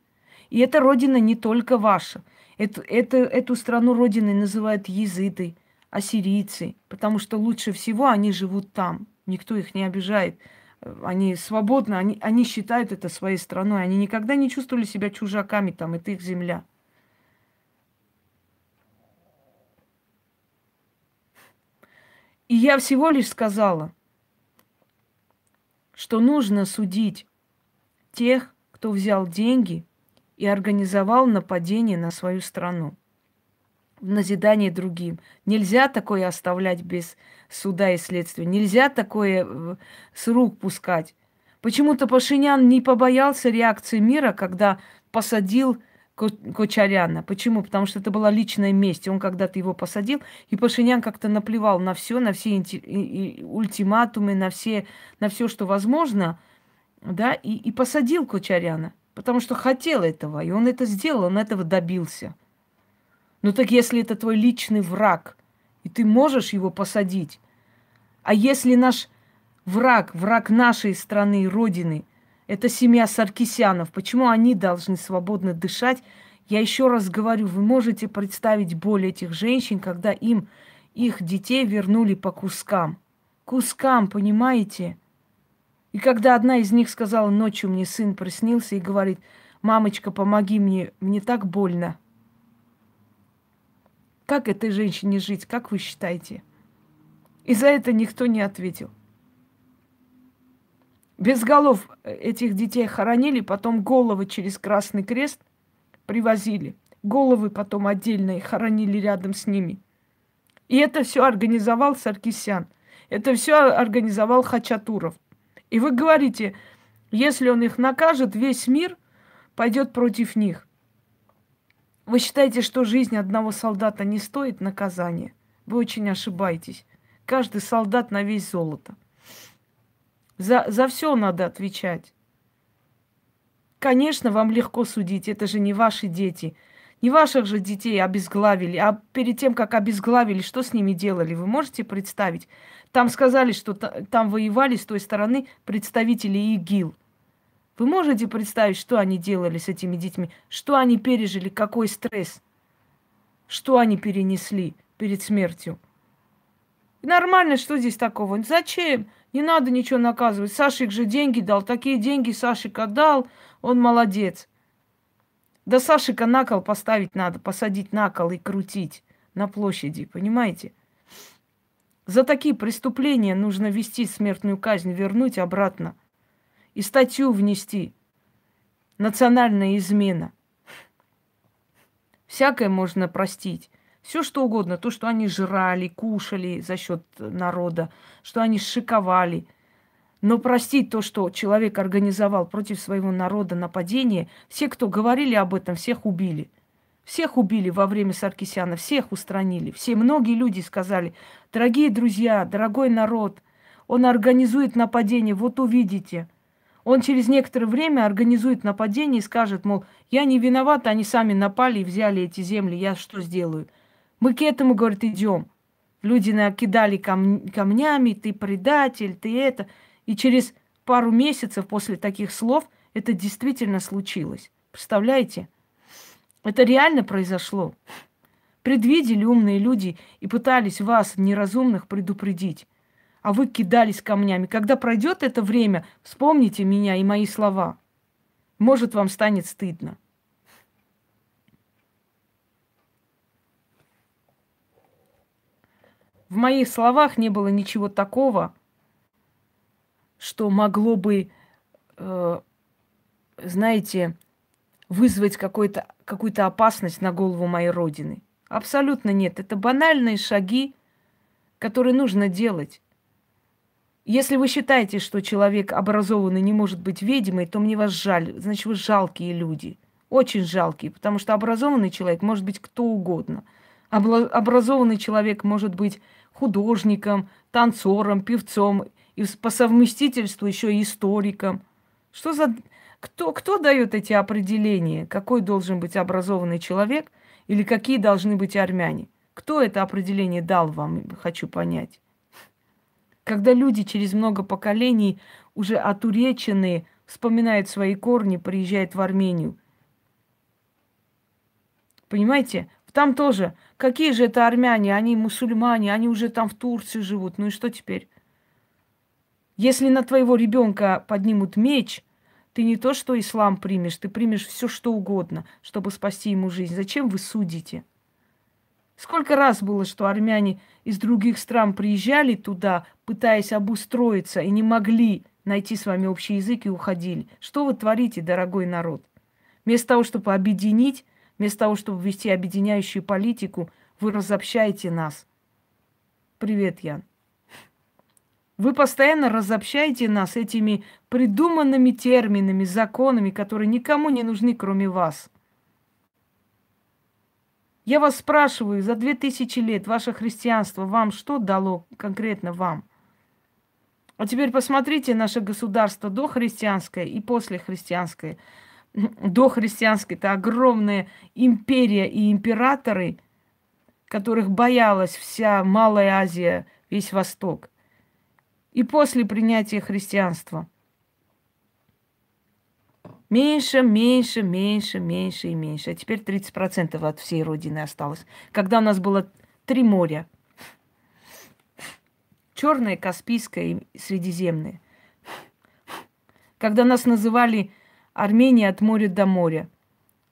И эта родина не только ваша. Это, это, эту страну родиной называют языты, ассирийцы, потому что лучше всего они живут там. Никто их не обижает. Они свободны, они, они считают это своей страной. Они никогда не чувствовали себя чужаками там, это их земля. И я всего лишь сказала – что нужно судить тех, кто взял деньги и организовал нападение на свою страну в назидание другим. Нельзя такое оставлять без суда и следствия. Нельзя такое э, с рук пускать. Почему-то Пашинян не побоялся реакции мира, когда посадил Кочаряна. Почему? Потому что это была личная месть. Он когда-то его посадил, и Пашинян как-то наплевал на все, на все ультиматумы, на все, на все, что возможно, да, и, и посадил Кочаряна, потому что хотел этого, и он это сделал, он этого добился. Ну так если это твой личный враг, и ты можешь его посадить, а если наш враг, враг нашей страны и Родины, это семья Саркисянов. Почему они должны свободно дышать? Я еще раз говорю, вы можете представить боль этих женщин, когда им их детей вернули по кускам. Кускам, понимаете? И когда одна из них сказала, ночью мне сын приснился и говорит, мамочка, помоги мне, мне так больно. Как этой женщине жить, как вы считаете? И за это никто не ответил. Без голов этих детей хоронили, потом головы через Красный Крест привозили. Головы потом отдельно хоронили рядом с ними. И это все организовал Саркисян. Это все организовал Хачатуров. И вы говорите, если он их накажет, весь мир пойдет против них. Вы считаете, что жизнь одного солдата не стоит наказания? Вы очень ошибаетесь. Каждый солдат на весь золото. За, за все надо отвечать. Конечно, вам легко судить, это же не ваши дети. Не ваших же детей обезглавили, а перед тем, как обезглавили, что с ними делали, вы можете представить? Там сказали, что там воевали с той стороны представители ИГИЛ. Вы можете представить, что они делали с этими детьми? Что они пережили? Какой стресс? что они перенесли перед смертью. Нормально, что здесь такого? Зачем? Не надо ничего наказывать. Сашик же деньги дал. Такие деньги Сашик отдал. Он молодец. Да Сашика на кол поставить надо, посадить на кол и крутить на площади, понимаете? За такие преступления нужно вести смертную казнь, вернуть обратно. И статью внести. Национальная измена. Всякое можно простить. Все что угодно. То, что они жрали, кушали за счет народа, что они шиковали. Но простить то, что человек организовал против своего народа нападение, все, кто говорили об этом, всех убили. Всех убили во время Саркисяна, всех устранили. Все, многие люди сказали, дорогие друзья, дорогой народ, он организует нападение, вот увидите. Он через некоторое время организует нападение и скажет, мол, я не виноват, они сами напали и взяли эти земли, я что сделаю? Мы к этому, говорит, идем. Люди накидали кам- камнями, ты предатель, ты это. И через пару месяцев после таких слов это действительно случилось. Представляете? Это реально произошло. Предвидели умные люди и пытались вас, неразумных, предупредить. А вы кидались камнями. Когда пройдет это время, вспомните меня и мои слова. Может, вам станет стыдно. В моих словах не было ничего такого, что могло бы, э, знаете, вызвать какую-то опасность на голову моей родины. Абсолютно нет. Это банальные шаги, которые нужно делать. Если вы считаете, что человек образованный не может быть ведьмой, то мне вас жаль. Значит, вы жалкие люди. Очень жалкие, потому что образованный человек может быть кто угодно. Образованный человек может быть художником, танцором, певцом и по совместительству еще историком. Что за... Кто, кто дает эти определения? Какой должен быть образованный человек или какие должны быть армяне? Кто это определение дал вам, хочу понять. Когда люди через много поколений, уже отуреченные, вспоминают свои корни, приезжают в Армению. Понимаете? Там тоже. Какие же это армяне? Они мусульмане, они уже там в Турции живут. Ну и что теперь? Если на твоего ребенка поднимут меч, ты не то что ислам примешь, ты примешь все что угодно, чтобы спасти ему жизнь. Зачем вы судите? Сколько раз было, что армяне из других стран приезжали туда, пытаясь обустроиться, и не могли найти с вами общий язык и уходили. Что вы творите, дорогой народ? Вместо того, чтобы объединить, Вместо того, чтобы вести объединяющую политику, вы разобщаете нас. Привет, Ян. Вы постоянно разобщаете нас этими придуманными терминами, законами, которые никому не нужны, кроме вас. Я вас спрашиваю, за две тысячи лет ваше христианство вам что дало конкретно вам? А теперь посмотрите наше государство до христианское и после христианское до христианской, это огромная империя и императоры, которых боялась вся Малая Азия, весь Восток. И после принятия христианства меньше, меньше, меньше, меньше и меньше. А теперь 30% от всей Родины осталось. Когда у нас было три моря. Черное, Каспийское и Средиземное. Когда нас называли Армения от моря до моря,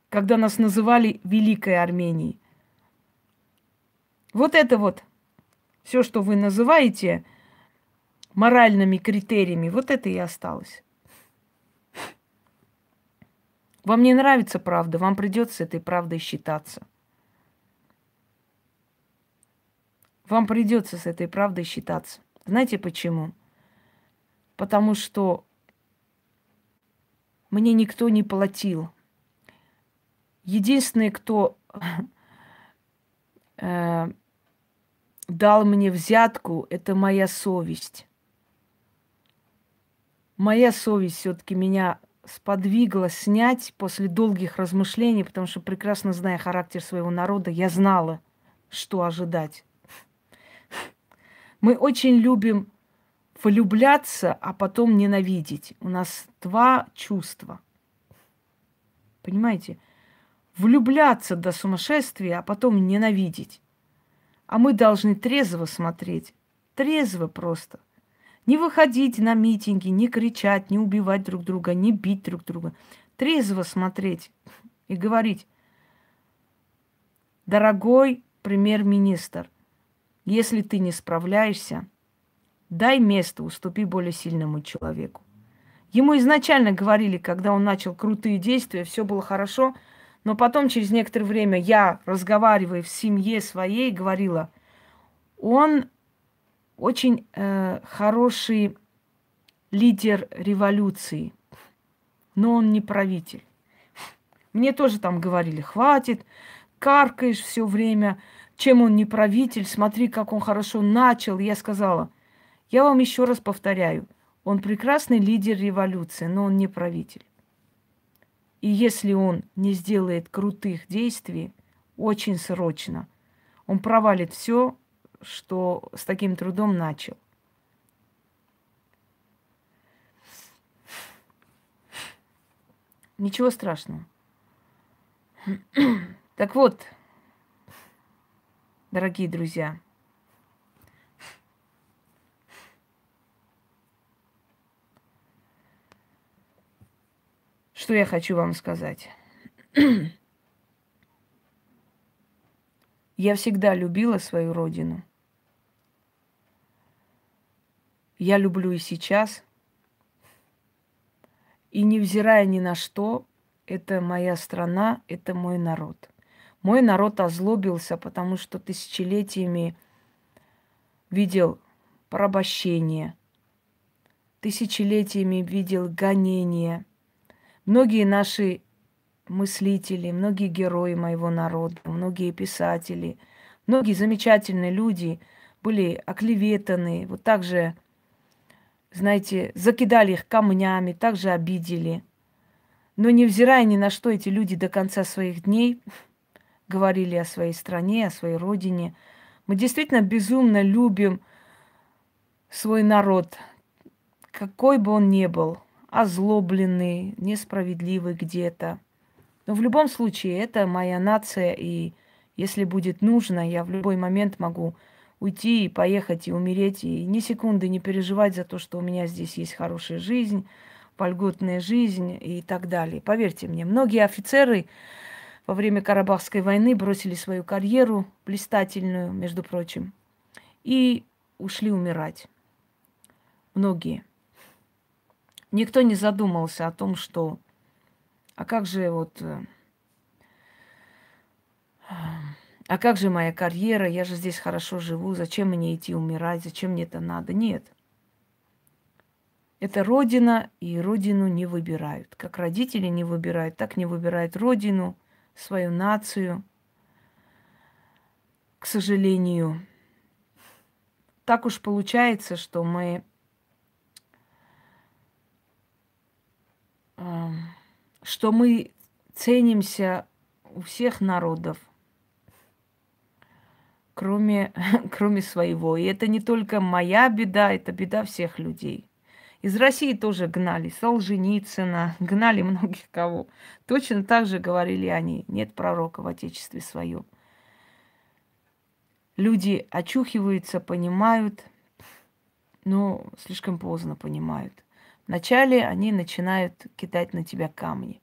когда нас называли Великой Арменией. Вот это вот, все, что вы называете моральными критериями, вот это и осталось. Вам не нравится правда, вам придется этой правдой считаться. Вам придется с этой правдой считаться. Знаете почему? Потому что мне никто не платил. Единственный, кто э, дал мне взятку, это моя совесть. Моя совесть все-таки меня сподвигла снять после долгих размышлений, потому что прекрасно зная характер своего народа, я знала, что ожидать. Мы очень любим влюбляться, а потом ненавидеть. У нас два чувства. Понимаете? влюбляться до сумасшествия, а потом ненавидеть. А мы должны трезво смотреть. Трезво просто. Не выходить на митинги, не кричать, не убивать друг друга, не бить друг друга. Трезво смотреть и говорить, дорогой премьер-министр, если ты не справляешься, дай место, уступи более сильному человеку. Ему изначально говорили, когда он начал крутые действия, все было хорошо, но потом, через некоторое время, я, разговаривая в семье своей, говорила, он очень э, хороший лидер революции, но он не правитель. Мне тоже там говорили, хватит, каркаешь все время, чем он не правитель, смотри, как он хорошо начал. Я сказала, я вам еще раз повторяю, он прекрасный лидер революции, но он не правитель. И если он не сделает крутых действий, очень срочно, он провалит все, что с таким трудом начал. Ничего страшного. Так вот, дорогие друзья, что я хочу вам сказать. [clears throat] Я всегда любила свою родину. Я люблю и сейчас. И невзирая ни на что, это моя страна, это мой народ. Мой народ озлобился, потому что тысячелетиями видел порабощение, тысячелетиями видел гонение. Многие наши мыслители, многие герои моего народа, многие писатели, многие замечательные люди были оклеветаны, вот так же знаете, закидали их камнями, также обидели. Но невзирая ни на что, эти люди до конца своих дней [laughs] говорили о своей стране, о своей родине. Мы действительно безумно любим свой народ, какой бы он ни был, озлобленный, несправедливый где-то. Но в любом случае, это моя нация, и если будет нужно, я в любой момент могу уйти и поехать и умереть, и ни секунды не переживать за то, что у меня здесь есть хорошая жизнь, вольготная жизнь и так далее. Поверьте мне, многие офицеры во время Карабахской войны бросили свою карьеру, блистательную, между прочим, и ушли умирать. Многие. Никто не задумался о том, что... А как же вот э, а как же моя карьера, я же здесь хорошо живу, зачем мне идти умирать, зачем мне это надо? Нет. Это родина, и родину не выбирают. Как родители не выбирают, так не выбирают родину, свою нацию. К сожалению, так уж получается, что мы что мы ценимся у всех народов, кроме, [laughs] кроме своего. И это не только моя беда, это беда всех людей. Из России тоже гнали Солженицына, [laughs] гнали многих кого. Точно так же говорили они, нет пророка в Отечестве своем. Люди очухиваются, понимают, но слишком поздно понимают. Вначале они начинают кидать на тебя камни.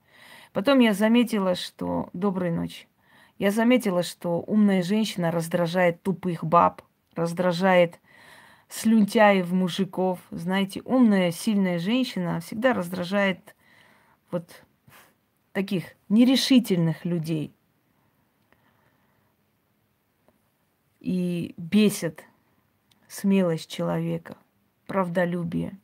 Потом я заметила, что... Доброй ночи. Я заметила, что умная женщина раздражает тупых баб, раздражает слюнтяев мужиков. Знаете, умная, сильная женщина всегда раздражает вот таких нерешительных людей. И бесит смелость человека, правдолюбие.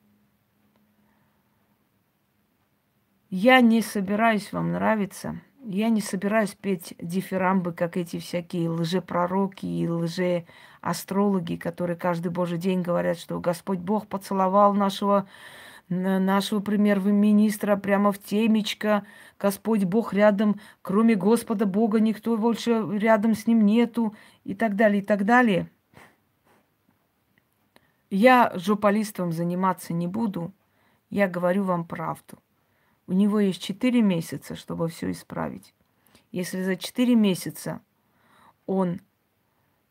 Я не собираюсь вам нравиться – я не собираюсь петь дифирамбы, как эти всякие лжепророки и лжеастрологи, которые каждый божий день говорят, что Господь Бог поцеловал нашего, нашего премьер-министра прямо в темечко. Господь Бог рядом, кроме Господа Бога, никто больше рядом с ним нету и так далее, и так далее. Я жополистом заниматься не буду. Я говорю вам правду. У него есть четыре месяца, чтобы все исправить. если за 4 месяца он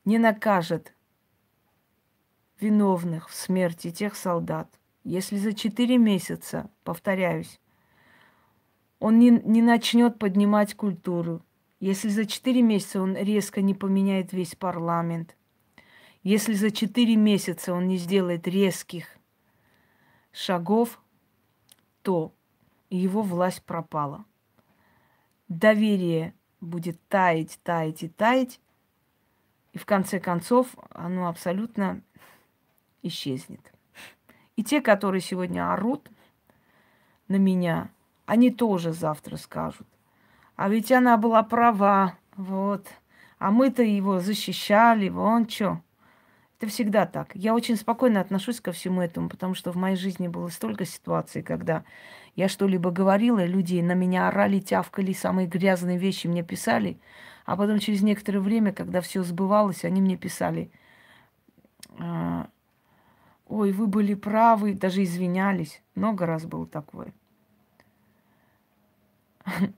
не накажет виновных в смерти тех солдат, если за 4 месяца, повторяюсь, он не, не начнет поднимать культуру, если за 4 месяца он резко не поменяет весь парламент, если за 4 месяца он не сделает резких шагов, то его власть пропала. Доверие будет таять, таять и таять, и в конце концов оно абсолютно исчезнет. И те, которые сегодня орут на меня, они тоже завтра скажут. А ведь она была права, вот. А мы-то его защищали, вон что. Это всегда так. Я очень спокойно отношусь ко всему этому, потому что в моей жизни было столько ситуаций, когда я что-либо говорила, люди на меня орали, тявкали, самые грязные вещи мне писали. А потом через некоторое время, когда все сбывалось, они мне писали, «А, ой, вы были правы, даже извинялись. Много раз было такое. [laughs]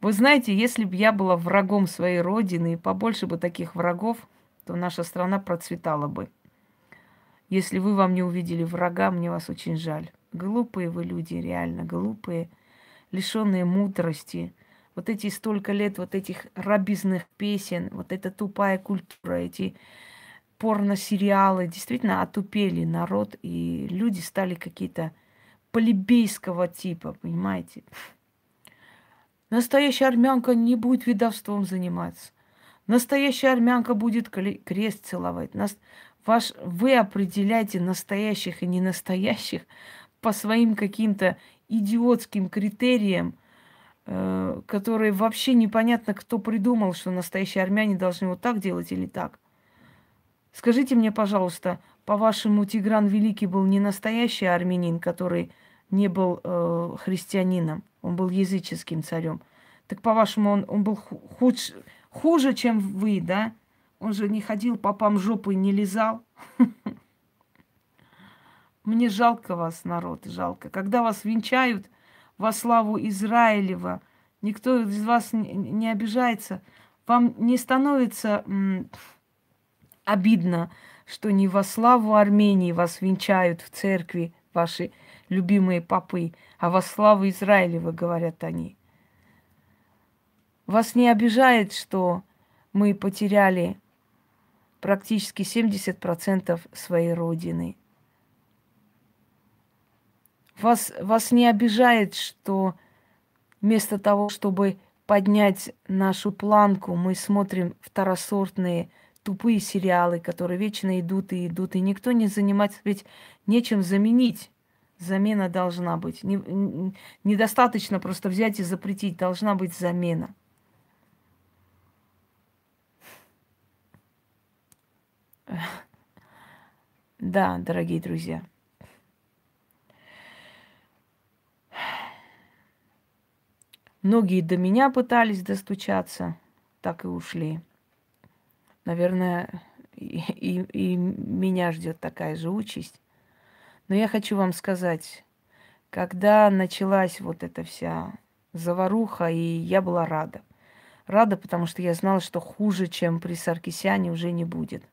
Вы знаете, если бы я была врагом своей родины, побольше бы таких врагов, то наша страна процветала бы. Если вы вам не увидели врага, мне вас очень жаль. Глупые вы люди, реально глупые, лишенные мудрости. Вот эти столько лет вот этих рабизных песен, вот эта тупая культура, эти порно-сериалы действительно отупели народ, и люди стали какие-то полибейского типа, понимаете? Настоящая армянка не будет ведовством заниматься. Настоящая армянка будет крест целовать. Нас, ваш, вы определяете настоящих и ненастоящих по своим каким-то идиотским критериям, э, которые вообще непонятно, кто придумал, что настоящие армяне должны вот так делать или так. Скажите мне, пожалуйста, по-вашему, Тигран Великий был не настоящий армянин, который не был э, христианином, он был языческим царем. Так, по-вашему, он, он был худший хуже, чем вы, да? Он же не ходил попам жопу и не лизал. [laughs] Мне жалко вас, народ, жалко. Когда вас венчают во славу Израилева, никто из вас не обижается. Вам не становится обидно, что не во славу Армении вас венчают в церкви ваши любимые попы, а во славу Израилева, говорят они. Вас не обижает, что мы потеряли практически 70% своей родины? Вас, вас не обижает, что вместо того, чтобы поднять нашу планку, мы смотрим второсортные тупые сериалы, которые вечно идут и идут, и никто не занимается, ведь нечем заменить. Замена должна быть. Недостаточно просто взять и запретить, должна быть замена. Да, дорогие друзья. Многие до меня пытались достучаться, так и ушли. Наверное, и, и, и меня ждет такая же участь. Но я хочу вам сказать, когда началась вот эта вся заваруха, и я была рада. Рада, потому что я знала, что хуже, чем при Саркисяне, уже не будет.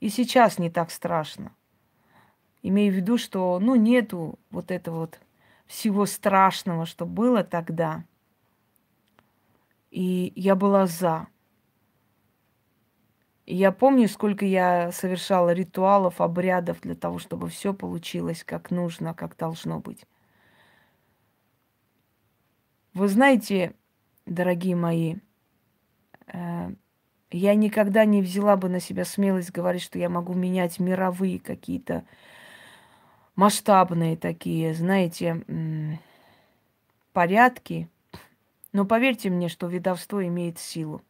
И сейчас не так страшно. Имею в виду, что ну, нету вот этого вот всего страшного, что было тогда. И я была за. И я помню, сколько я совершала ритуалов, обрядов для того, чтобы все получилось как нужно, как должно быть. Вы знаете, дорогие мои, э, я никогда не взяла бы на себя смелость говорить, что я могу менять мировые какие-то масштабные такие, знаете, порядки. Но поверьте мне, что ведовство имеет силу.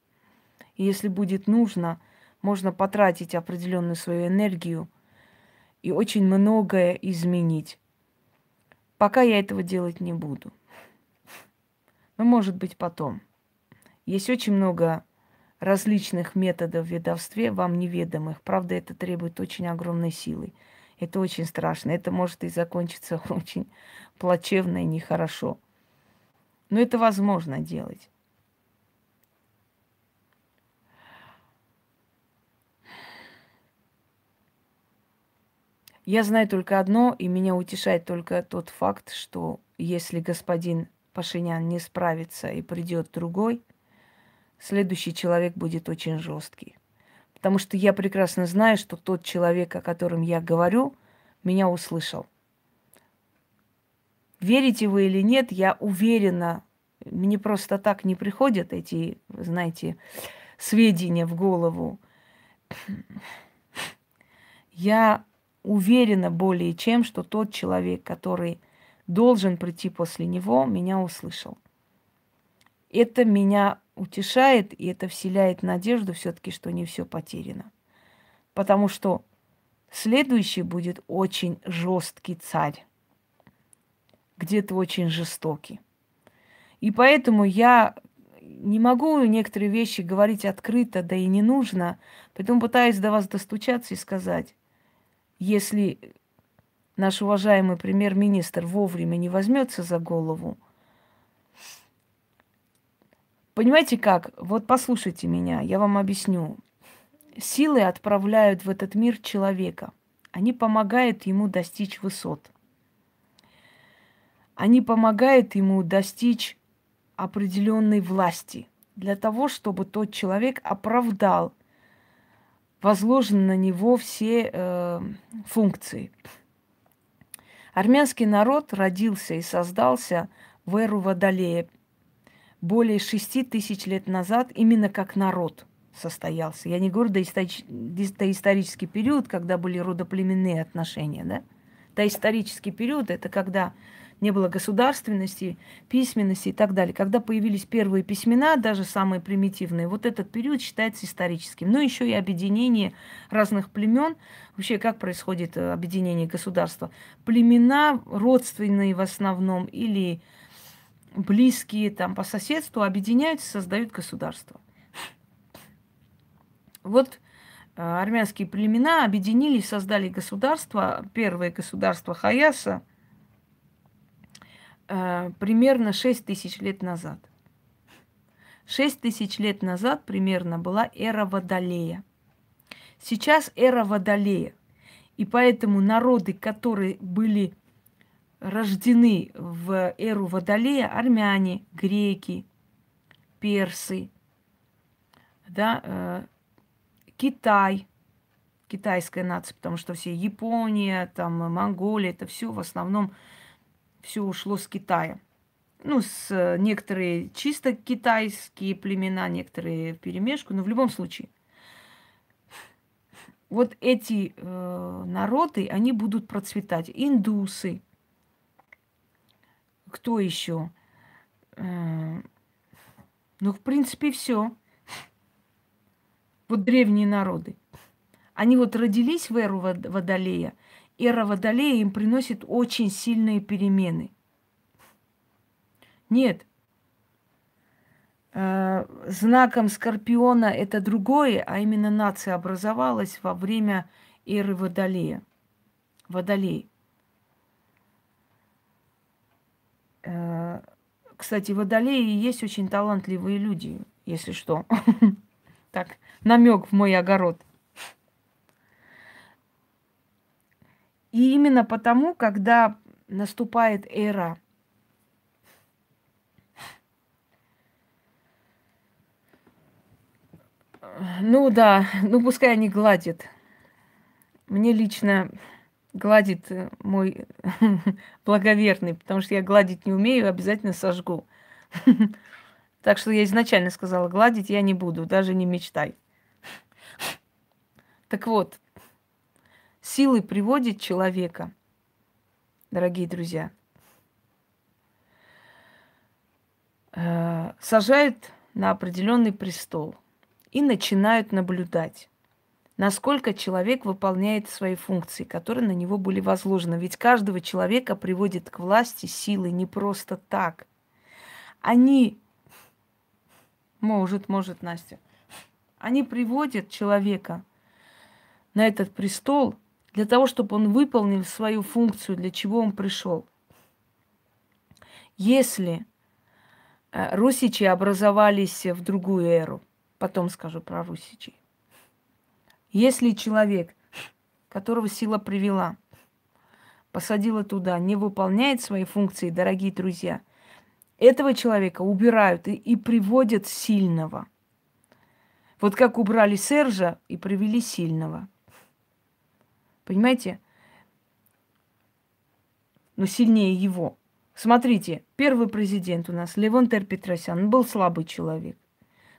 И если будет нужно, можно потратить определенную свою энергию и очень многое изменить. Пока я этого делать не буду. Но может быть потом. Есть очень много различных методов ведовстве, вам неведомых. Правда, это требует очень огромной силы. Это очень страшно. Это может и закончиться [laughs] очень плачевно и нехорошо. Но это возможно делать. Я знаю только одно, и меня утешает только тот факт, что если господин Пашинян не справится и придет другой – следующий человек будет очень жесткий. Потому что я прекрасно знаю, что тот человек, о котором я говорю, меня услышал. Верите вы или нет, я уверена, мне просто так не приходят эти, знаете, сведения в голову. Я уверена более чем, что тот человек, который должен прийти после него, меня услышал. Это меня утешает, и это вселяет надежду все-таки, что не все потеряно. Потому что следующий будет очень жесткий царь, где-то очень жестокий. И поэтому я не могу некоторые вещи говорить открыто, да и не нужно. Поэтому пытаюсь до вас достучаться и сказать, если наш уважаемый премьер-министр вовремя не возьмется за голову, понимаете как? Вот послушайте меня, я вам объясню. Силы отправляют в этот мир человека. Они помогают ему достичь высот. Они помогают ему достичь определенной власти для того, чтобы тот человек оправдал возложены на него все э, функции. Армянский народ родился и создался в эру Водолея более шести тысяч лет назад именно как народ состоялся. Я не говорю доисторич... доисторический период, когда были родоплеменные отношения, да? Доисторический период – это когда не было государственности, письменности и так далее. Когда появились первые письмена, даже самые примитивные, вот этот период считается историческим. Ну, еще и объединение разных племен. Вообще, как происходит э, объединение государства? Племена, родственные в основном, или близкие там по соседству, объединяются, создают государство. Вот э, армянские племена объединились, создали государство, первое государство Хаяса – э, примерно 6 тысяч лет назад. 6 тысяч лет назад примерно была эра Водолея. Сейчас эра Водолея. И поэтому народы, которые были рождены в эру Водолея, армяне, греки, персы, да, э, Китай, китайская нация, потому что все Япония, там Монголия, это все в основном все ушло с Китая. Ну, с э, некоторые чисто китайские племена, некоторые в перемешку, но в любом случае. Вот эти э, народы, они будут процветать. Индусы. Кто еще? Э, ну, в принципе, все. Вот древние народы. Они вот родились в эру Водолея, эра Водолея им приносит очень сильные перемены. Нет, э, знаком Скорпиона это другое, а именно нация образовалась во время эры Водолея. Водолей. Э, кстати, водолеи есть очень талантливые люди, если что. [laughs] Так, намек в мой огород. И именно потому, когда наступает эра Ну да, ну пускай они гладят. Мне лично гладит мой [laughs] благоверный, потому что я гладить не умею, обязательно сожгу. [laughs] Так что я изначально сказала, гладить я не буду, даже не мечтай. [laughs] Так вот, силы приводит человека, дорогие друзья, э, сажают на определенный престол и начинают наблюдать, насколько человек выполняет свои функции, которые на него были возложены. Ведь каждого человека приводит к власти силы не просто так. Они, может, может, Настя, они приводят человека на этот престол для того, чтобы он выполнил свою функцию, для чего он пришел. Если э, русичи образовались в другую эру, потом скажу про русичей. Если человек, которого сила привела, посадила туда, не выполняет свои функции, дорогие друзья, этого человека убирают и, и приводят сильного. Вот как убрали Сержа и привели сильного. Понимаете? Но сильнее его. Смотрите, первый президент у нас, Левон Терпетросян, он был слабый человек.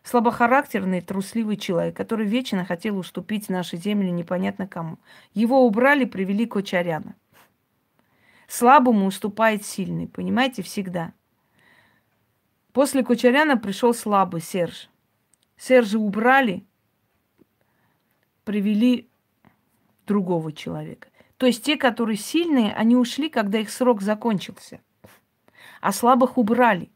Слабохарактерный, трусливый человек, который вечно хотел уступить нашей земле непонятно кому. Его убрали, привели Кочаряна. Слабому уступает сильный, понимаете, всегда. После Кочаряна пришел слабый Серж. Сержа убрали, привели другого человека. То есть те, которые сильные, они ушли, когда их срок закончился. А слабых убрали.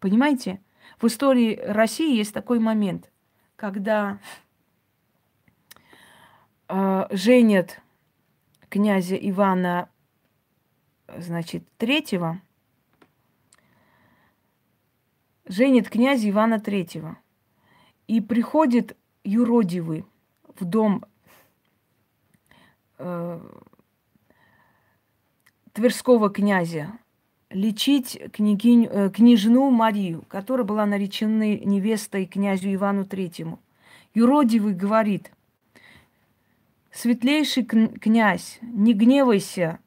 Понимаете? В истории России есть такой момент, когда э, женят князя Ивана, значит, третьего, женит князя Ивана третьего. И приходит юродивый в дом э, Тверского князя лечить княгинь, э, княжну Марию, которая была наречена невестой князю Ивану Третьему. Юродивый говорит, светлейший князь, не гневайся,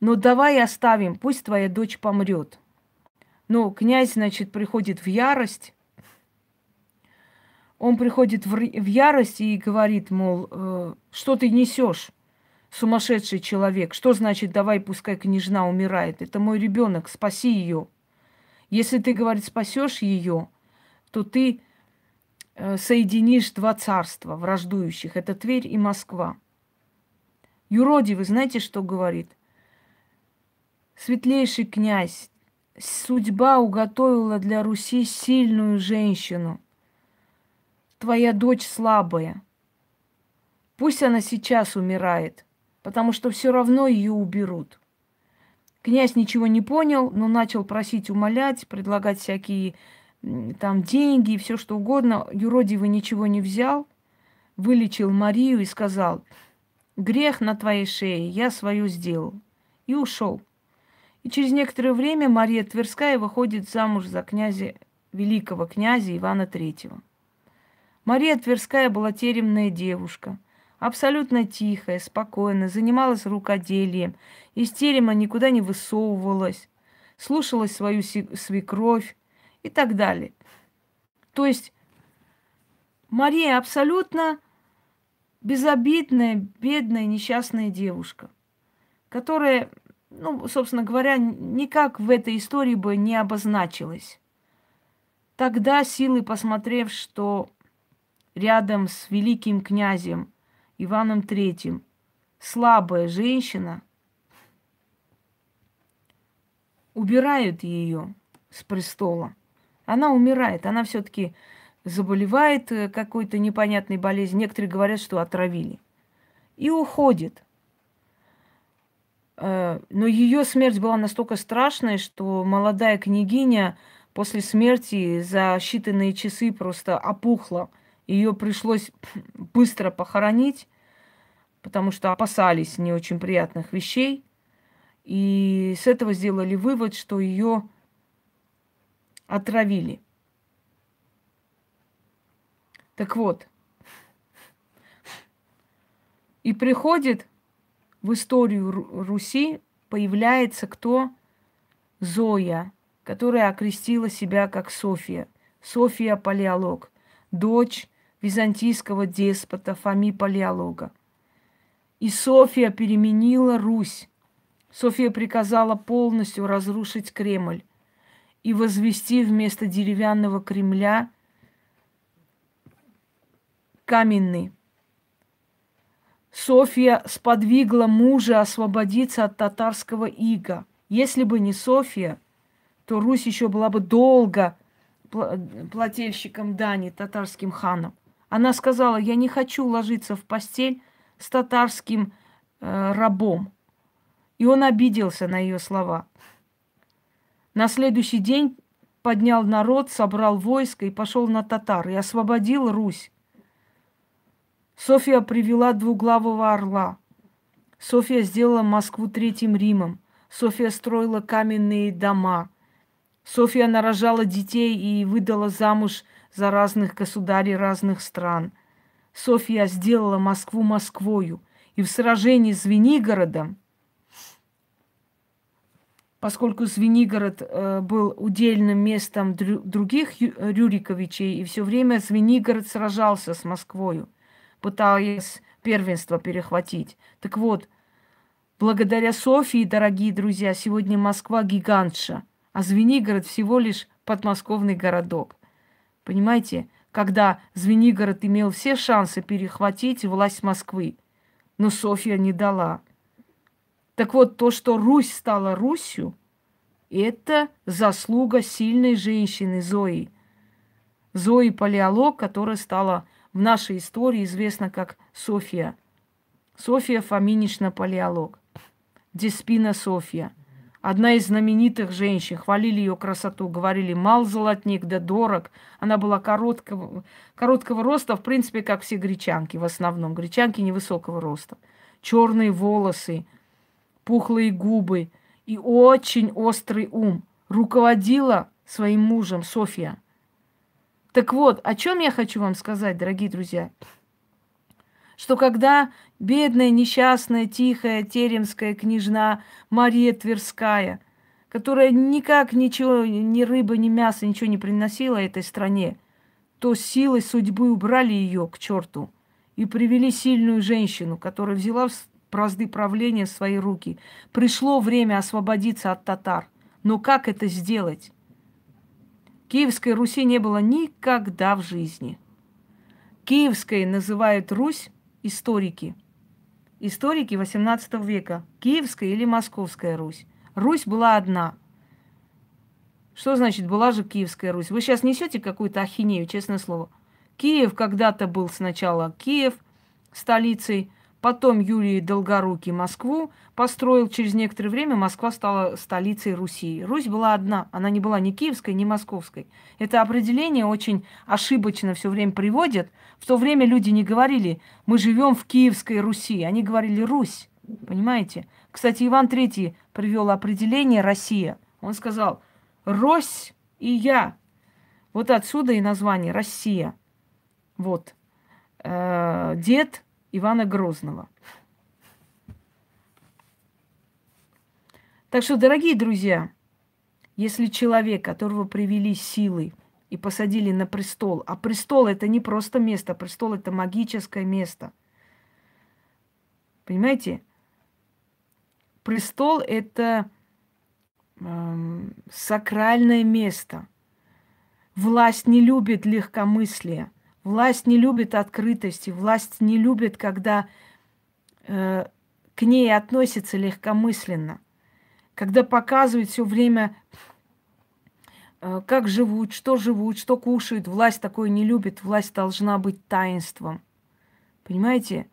но давай оставим, пусть твоя дочь помрет. Но князь, значит, приходит в ярость, он приходит в, в ярость и говорит, мол, э, что ты несешь, сумасшедший человек? Что значит, давай, пускай княжна умирает? Это мой ребенок, спаси ее. Если ты, говорит, спасешь ее, то ты э, соединишь два царства враждующих. Это Тверь и Москва. Юроди, вы знаете, что говорит? Светлейший князь, судьба уготовила для Руси сильную женщину – твоя дочь слабая. Пусть она сейчас умирает, потому что все равно ее уберут. Князь ничего не понял, но начал просить, умолять, предлагать всякие там деньги и все что угодно. Юродивый ничего не взял, вылечил Марию и сказал, грех на твоей шее, я свою сделал. И ушел. И через некоторое время Мария Тверская выходит замуж за князя, великого князя Ивана Третьего. Мария Тверская была теремная девушка, абсолютно тихая, спокойная, занималась рукоделием, из терема никуда не высовывалась, слушалась свою свекровь и так далее. То есть Мария абсолютно безобидная, бедная, несчастная девушка, которая, ну, собственно говоря, никак в этой истории бы не обозначилась. Тогда силы, посмотрев, что рядом с великим князем Иваном Третьим слабая женщина, убирают ее с престола. Она умирает, она все-таки заболевает э, какой-то непонятной болезнью. Некоторые говорят, что отравили. И уходит. Э, но ее смерть была настолько страшной, что молодая княгиня после смерти за считанные часы просто опухла – ее пришлось быстро похоронить, потому что опасались не очень приятных вещей. И с этого сделали вывод, что ее отравили. Так вот, и приходит в историю Руси, появляется кто? Зоя, которая окрестила себя как София. София Палеолог, дочь византийского деспота Фоми Палеолога. И София переменила Русь. София приказала полностью разрушить Кремль и возвести вместо деревянного Кремля каменный. София сподвигла мужа освободиться от татарского ига. Если бы не София, то Русь еще была бы долго плательщиком дани татарским ханам. Она сказала, я не хочу ложиться в постель с татарским э, рабом. И он обиделся на ее слова. На следующий день поднял народ, собрал войско и пошел на татар, и освободил Русь. София привела двуглавого орла. София сделала Москву Третьим Римом. София строила каменные дома. София нарожала детей и выдала замуж за разных государей разных стран. София сделала Москву Москвою. И в сражении с Звенигородом, поскольку Звенигород э, был удельным местом дру- других Рюриковичей, и все время Звенигород сражался с Москвою, пытаясь первенство перехватить. Так вот, благодаря Софии, дорогие друзья, сегодня Москва гигантша, а Звенигород всего лишь подмосковный городок. Понимаете, когда Звенигород имел все шансы перехватить власть Москвы, но Софья не дала. Так вот, то, что Русь стала Русью, это заслуга сильной женщины Зои. Зои Палеолог, которая стала в нашей истории известна как София. София Фоминична Палеолог. Деспина София. Одна из знаменитых женщин. Хвалили ее красоту, говорили, мал золотник, да дорог. Она была короткого, короткого роста, в принципе, как все гречанки в основном. Гречанки невысокого роста. Черные волосы, пухлые губы и очень острый ум. Руководила своим мужем София. Так вот, о чем я хочу вам сказать, дорогие друзья? Что когда бедная, несчастная, тихая теремская княжна Мария Тверская, которая никак ничего, ни рыба, ни мясо, ничего не приносила этой стране, то силой судьбы убрали ее к черту и привели сильную женщину, которая взяла бразды правления в свои руки. Пришло время освободиться от татар. Но как это сделать? Киевской Руси не было никогда в жизни. Киевской называют Русь историки. Историки XVIII века. Киевская или Московская Русь. Русь была одна. Что значит была же Киевская Русь? Вы сейчас несете какую-то ахинею, честное слово. Киев когда-то был сначала Киев столицей, Потом Юрий Долгорукий Москву построил. Через некоторое время Москва стала столицей Руси. Русь была одна. Она не была ни киевской, ни московской. Это определение очень ошибочно все время приводят. В то время люди не говорили, мы живем в Киевской Руси. Они говорили Русь. Понимаете? Кстати, Иван III привел определение Россия. Он сказал, Рось и я. Вот отсюда и название Россия. Вот. Э, дед Ивана Грозного. Так что, дорогие друзья, если человек, которого привели силой и посадили на престол, а престол это не просто место, престол это магическое место. Понимаете? Престол это э, сакральное место. Власть не любит легкомыслия. Власть не любит открытости, власть не любит, когда э, к ней относятся легкомысленно, когда показывают все время, э, как живут, что живут, что кушают. Власть такое не любит, власть должна быть таинством. Понимаете?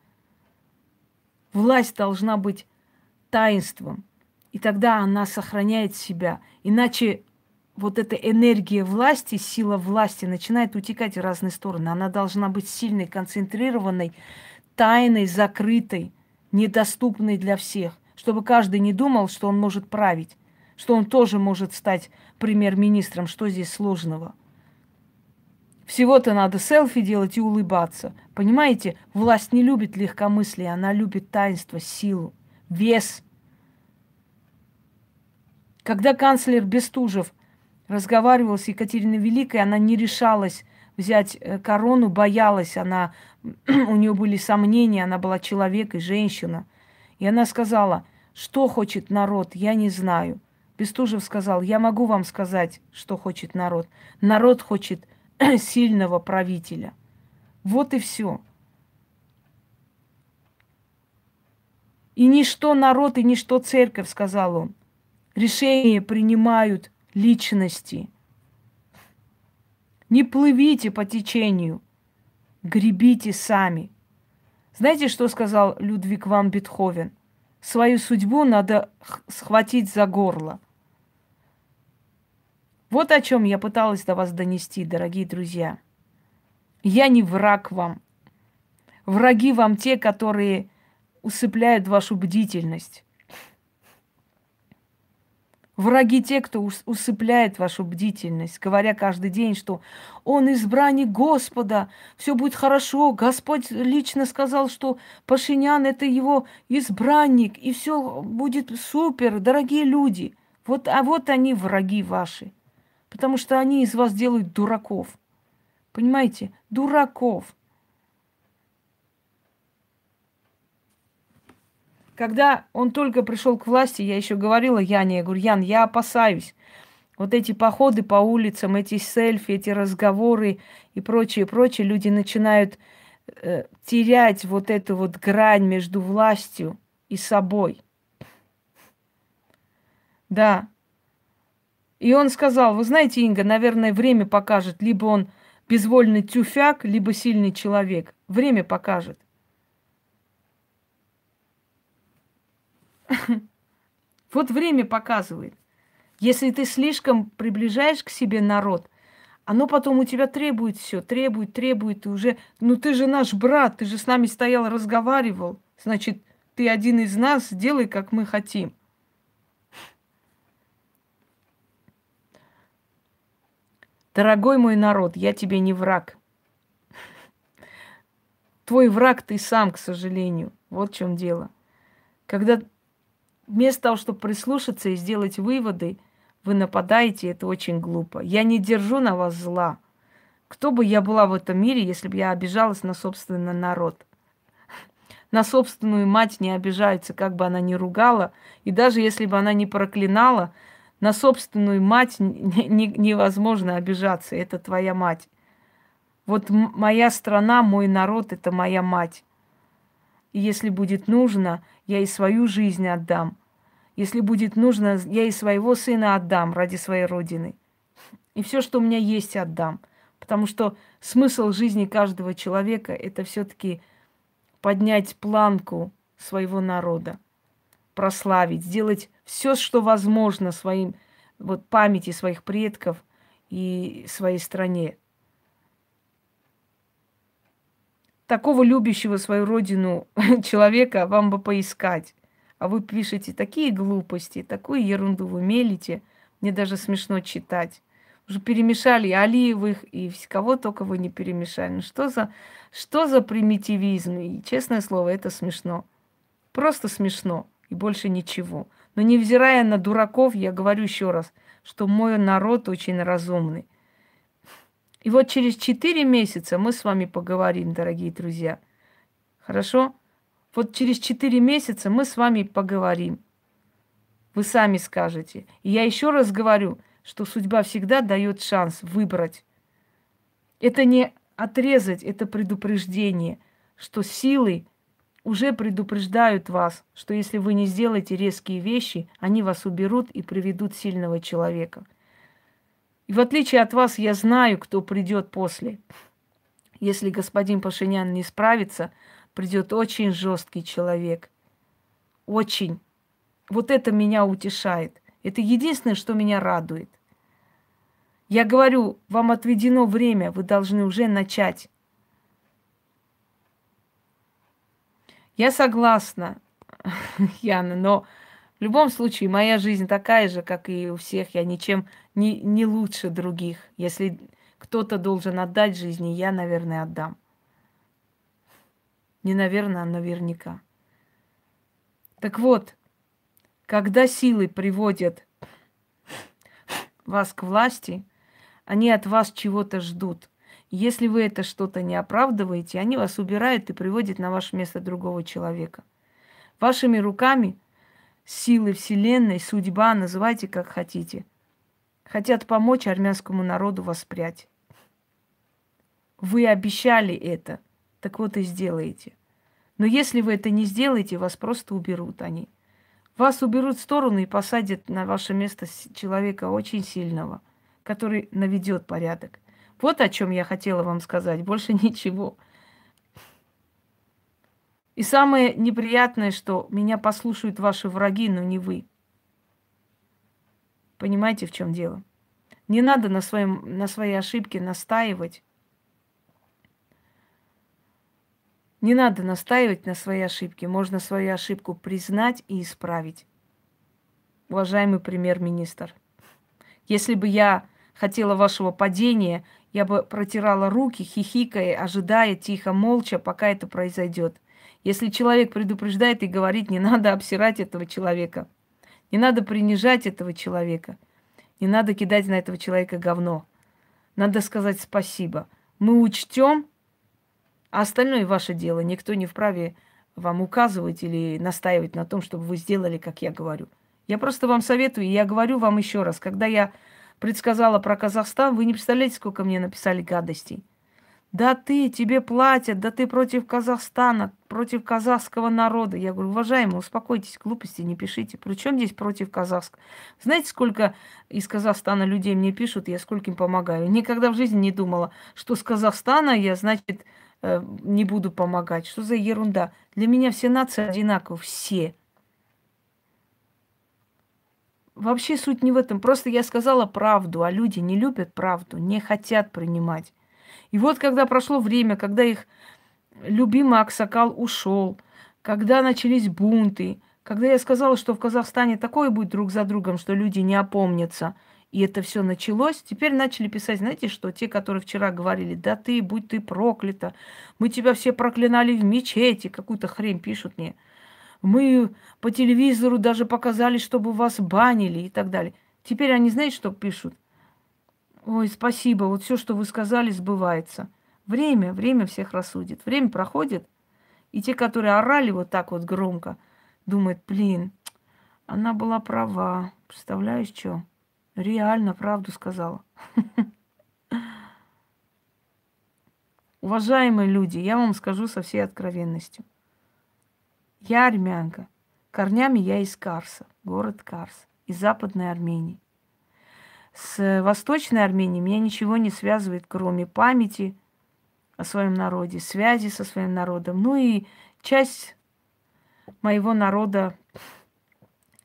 Власть должна быть таинством. И тогда она сохраняет себя. Иначе вот эта энергия власти, сила власти начинает утекать в разные стороны. Она должна быть сильной, концентрированной, тайной, закрытой, недоступной для всех, чтобы каждый не думал, что он может править, что он тоже может стать премьер-министром, что здесь сложного. Всего-то надо селфи делать и улыбаться. Понимаете, власть не любит легкомыслие, она любит таинство, силу, вес. Когда канцлер Бестужев – разговаривала с Екатериной Великой, она не решалась взять э, корону, боялась, она, [clears throat] у нее были сомнения, она была человек и женщина. И она сказала, что хочет народ, я не знаю. Бестужев сказал, я могу вам сказать, что хочет народ. Народ хочет [clears throat] сильного правителя. Вот и все. И ничто народ, и ничто церковь, сказал он. Решения принимают личности. Не плывите по течению, гребите сами. Знаете, что сказал Людвиг ван Бетховен? Свою судьбу надо схватить за горло. Вот о чем я пыталась до вас донести, дорогие друзья. Я не враг вам. Враги вам те, которые усыпляют вашу бдительность. Враги те, кто усыпляет вашу бдительность, говоря каждый день, что он избранник Господа, все будет хорошо. Господь лично сказал, что Пашинян это его избранник, и все будет супер, дорогие люди. Вот, а вот они враги ваши, потому что они из вас делают дураков. Понимаете? Дураков. Когда он только пришел к власти, я еще говорила Яне, я говорю, Ян, я опасаюсь. Вот эти походы по улицам, эти селфи, эти разговоры и прочее, прочее, люди начинают э, терять вот эту вот грань между властью и собой. Да. И он сказал, вы знаете, Инга, наверное, время покажет, либо он безвольный тюфяк, либо сильный человек. Время покажет. [laughs] Вот время показывает. Если ты слишком приближаешь к себе народ, оно потом у тебя требует все, требует, требует, и уже, ну ты же наш брат, ты же с нами стоял, разговаривал, значит, ты один из нас, сделай, как мы хотим. Дорогой мой народ, я тебе не враг. Твой враг ты сам, к сожалению. Вот в чем дело. Когда вместо того, чтобы прислушаться и сделать выводы, вы нападаете, это очень глупо. Я не держу на вас зла. Кто бы я была в этом мире, если бы я обижалась на собственный народ? [laughs] На собственную мать не обижаются, как бы она ни ругала. И даже если бы она не проклинала, на собственную мать [laughs] невозможно обижаться. Это твоя мать. Вот моя страна, мой народ – это моя мать. И если будет нужно, я и свою жизнь отдам. Если будет нужно, я и своего сына отдам ради своей родины. И все, что у меня есть, отдам. Потому что смысл жизни каждого человека – это все-таки поднять планку своего народа, прославить, сделать все, что возможно своим вот памяти своих предков и своей стране. Такого любящего свою родину [laughs] человека вам бы поискать. А вы пишете такие глупости, такую ерунду вы мелите. Мне даже смешно читать. Уже перемешали Алиевых и кого только вы не перемешали. Ну что за, что за примитивизм? И, честное слово, это смешно. Просто смешно. И больше ничего. Но невзирая на дураков, я говорю еще раз, что мой народ очень разумный. И вот через четыре месяца мы с вами поговорим, дорогие друзья. Хорошо? Вот через четыре месяца мы с вами поговорим. Вы сами скажете. И я еще раз говорю, что судьба всегда дает шанс выбрать. Это не отрезать, это предупреждение, что силы уже предупреждают вас, что если вы не сделаете резкие вещи, они вас уберут и приведут сильного человека. И в отличие от вас, я знаю, кто придет после. Если господин Пашинян не справится, придет очень жесткий человек. Очень. Вот это меня утешает. Это единственное, что меня радует. Я говорю, вам отведено время, вы должны уже начать. Я согласна, [laughs] Яна, но в любом случае моя жизнь такая же, как и у всех. Я ничем не, не лучше других. Если кто-то должен отдать жизни, я, наверное, отдам. Не наверное, а наверняка. Так вот, когда силы приводят вас к власти, они от вас чего-то ждут. Если вы это что-то не оправдываете, они вас убирают и приводят на ваше место другого человека. Вашими руками силы Вселенной, судьба, называйте как хотите, хотят помочь армянскому народу воспрять. Вы обещали это – так вот и сделаете. Но если вы это не сделаете, вас просто уберут они. Вас уберут в сторону и посадят на ваше место человека очень сильного, который наведет порядок. Вот о чем я хотела вам сказать, больше [laughs] ничего. И самое неприятное, что меня послушают ваши враги, но не вы. Понимаете, в чем дело? Не надо на, своем, на своей ошибке настаивать Не надо настаивать на своей ошибке. Можно свою ошибку признать и исправить. Уважаемый премьер-министр, если бы я хотела вашего падения, я бы протирала руки, хихикая, ожидая тихо, молча, пока это произойдет. Если человек предупреждает и говорит, не надо обсирать этого человека, не надо принижать этого человека, не надо кидать на этого человека говно. Надо сказать спасибо. Мы учтем, а остальное ваше дело. Никто не вправе вам указывать или настаивать на том, чтобы вы сделали, как я говорю. Я просто вам советую, и я говорю вам еще раз, когда я предсказала про Казахстан, вы не представляете, сколько мне написали гадостей. Да ты, тебе платят, да ты против Казахстана, против казахского народа. Я говорю, уважаемые, успокойтесь, глупости не пишите. Причем здесь против казахского? Знаете, сколько из Казахстана людей мне пишут, я сколько им помогаю? Никогда в жизни не думала, что с Казахстана я, значит, э, не буду помогать. Что за ерунда? Для меня все нации одинаковы, все. Вообще суть не в этом. Просто я сказала правду, а люди не любят правду, не хотят принимать. И вот когда прошло время, когда их любимый Аксакал ушел, когда начались бунты, когда я сказала, что в Казахстане такое будет друг за другом, что люди не опомнятся, и это все началось, теперь начали писать, знаете что, те, которые вчера говорили, да ты, будь ты проклята, мы тебя все проклинали в мечети, какую-то хрень пишут мне – мы по телевизору даже показали, чтобы вас банили и так далее. Теперь они, знаете, что пишут? Ой, спасибо, вот все, что вы сказали, сбывается. Время, время всех рассудит. Время проходит, и те, которые орали вот так вот громко, думают, блин, она была права. Представляешь, что? Реально правду сказала. Уважаемые люди, я вам скажу со всей откровенностью – я армянка. Корнями я из Карса, город Карс, из Западной Армении. С Восточной Арменией меня ничего не связывает, кроме памяти о своем народе, связи со своим народом. Ну и часть моего народа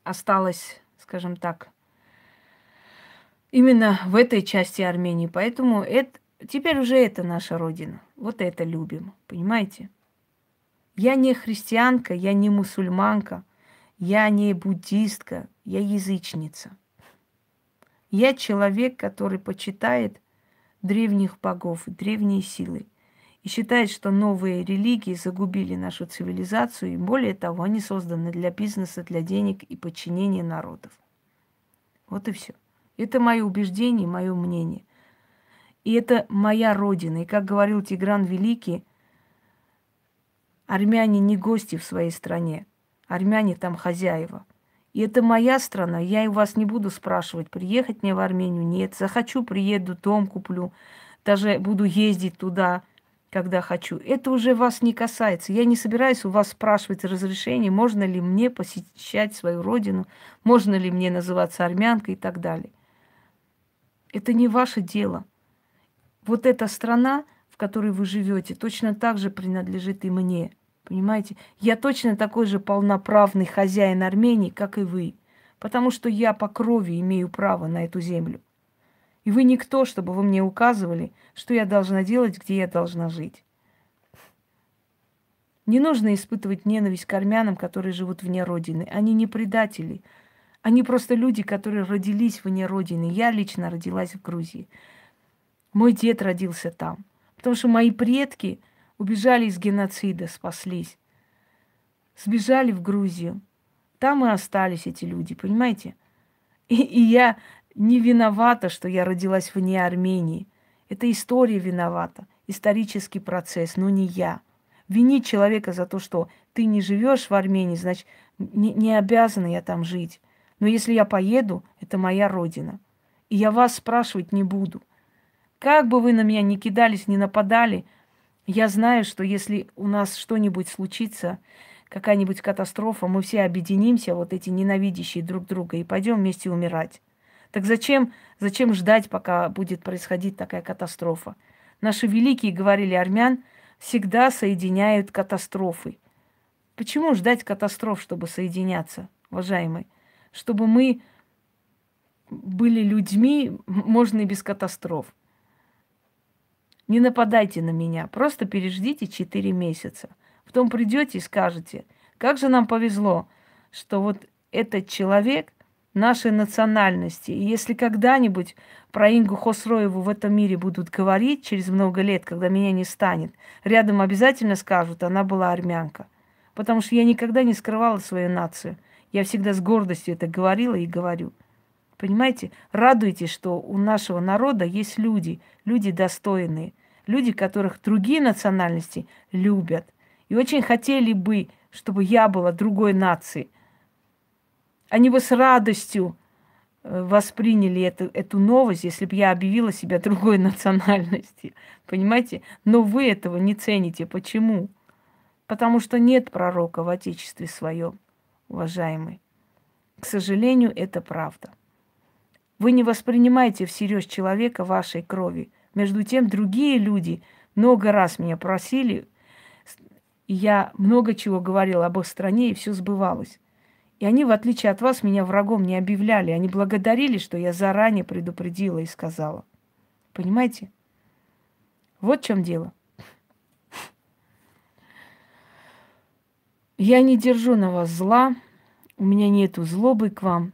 осталась, скажем так, именно в этой части Армении. Поэтому это, теперь уже это наша родина. Вот это любим, понимаете? Я не христианка, я не мусульманка, я не буддистка, я язычница. Я человек, который почитает древних богов, древние силы. И считает, что новые религии загубили нашу цивилизацию, и более того, они созданы для бизнеса, для денег и подчинения народов. Вот и все. Это мое убеждение, мое мнение. И это моя родина. И как говорил Тигран Великий, Армяне не гости в своей стране. Армяне там хозяева. И это моя страна. Я и вас не буду спрашивать, приехать мне в Армению. Нет, захочу, приеду, дом куплю. Даже буду ездить туда, когда хочу. Это уже вас не касается. Я не собираюсь у вас спрашивать разрешение, можно ли мне посещать свою родину, можно ли мне называться армянкой и так далее. Это не ваше дело. Вот эта страна, в которой вы живете, точно так же принадлежит и мне. Понимаете? Я точно такой же полноправный хозяин Армении, как и вы. Потому что я по крови имею право на эту землю. И вы никто, чтобы вы мне указывали, что я должна делать, где я должна жить. Не нужно испытывать ненависть к армянам, которые живут вне Родины. Они не предатели. Они просто люди, которые родились вне Родины. Я лично родилась в Грузии. Мой дед родился там. Потому что мои предки убежали из геноцида, спаслись. Сбежали в Грузию. Там и остались эти люди, понимаете? И, и я не виновата, что я родилась вне Армении. Это история виновата, исторический процесс, но не я. Винить человека за то, что ты не живешь в Армении, значит, не, не обязана я там жить. Но если я поеду, это моя родина. И я вас спрашивать не буду – как бы вы на меня ни кидались, ни нападали, я знаю, что если у нас что-нибудь случится, какая-нибудь катастрофа, мы все объединимся, вот эти ненавидящие друг друга, и пойдем вместе умирать. Так зачем, зачем ждать, пока будет происходить такая катастрофа? Наши великие, говорили армян, всегда соединяют катастрофы. Почему ждать катастроф, чтобы соединяться, уважаемые? Чтобы мы были людьми, можно и без катастроф. Не нападайте на меня, просто переждите 4 месяца. Потом придете и скажете, как же нам повезло, что вот этот человек нашей национальности. И если когда-нибудь про Ингу Хосроеву в этом мире будут говорить через много лет, когда меня не станет, рядом обязательно скажут, она была армянка. Потому что я никогда не скрывала свою нацию. Я всегда с гордостью это говорила и говорю. Понимаете? Радуйтесь, что у нашего народа есть люди, люди достойные, люди, которых другие национальности любят. И очень хотели бы, чтобы я была другой нации. Они бы с радостью э, восприняли эту, эту новость, если бы я объявила себя другой [laughs] национальности. Понимаете? Но вы этого не цените. Почему? Потому что нет пророка в Отечестве своем, уважаемый. К сожалению, это правда. Вы не воспринимаете всерьез человека вашей крови. Между тем, другие люди много раз меня просили, я много чего говорила об их стране, и все сбывалось. И они, в отличие от вас, меня врагом не объявляли. Они благодарили, что я заранее предупредила и сказала. Понимаете? Вот в чем дело. Я не держу на вас зла, у меня нету злобы к вам.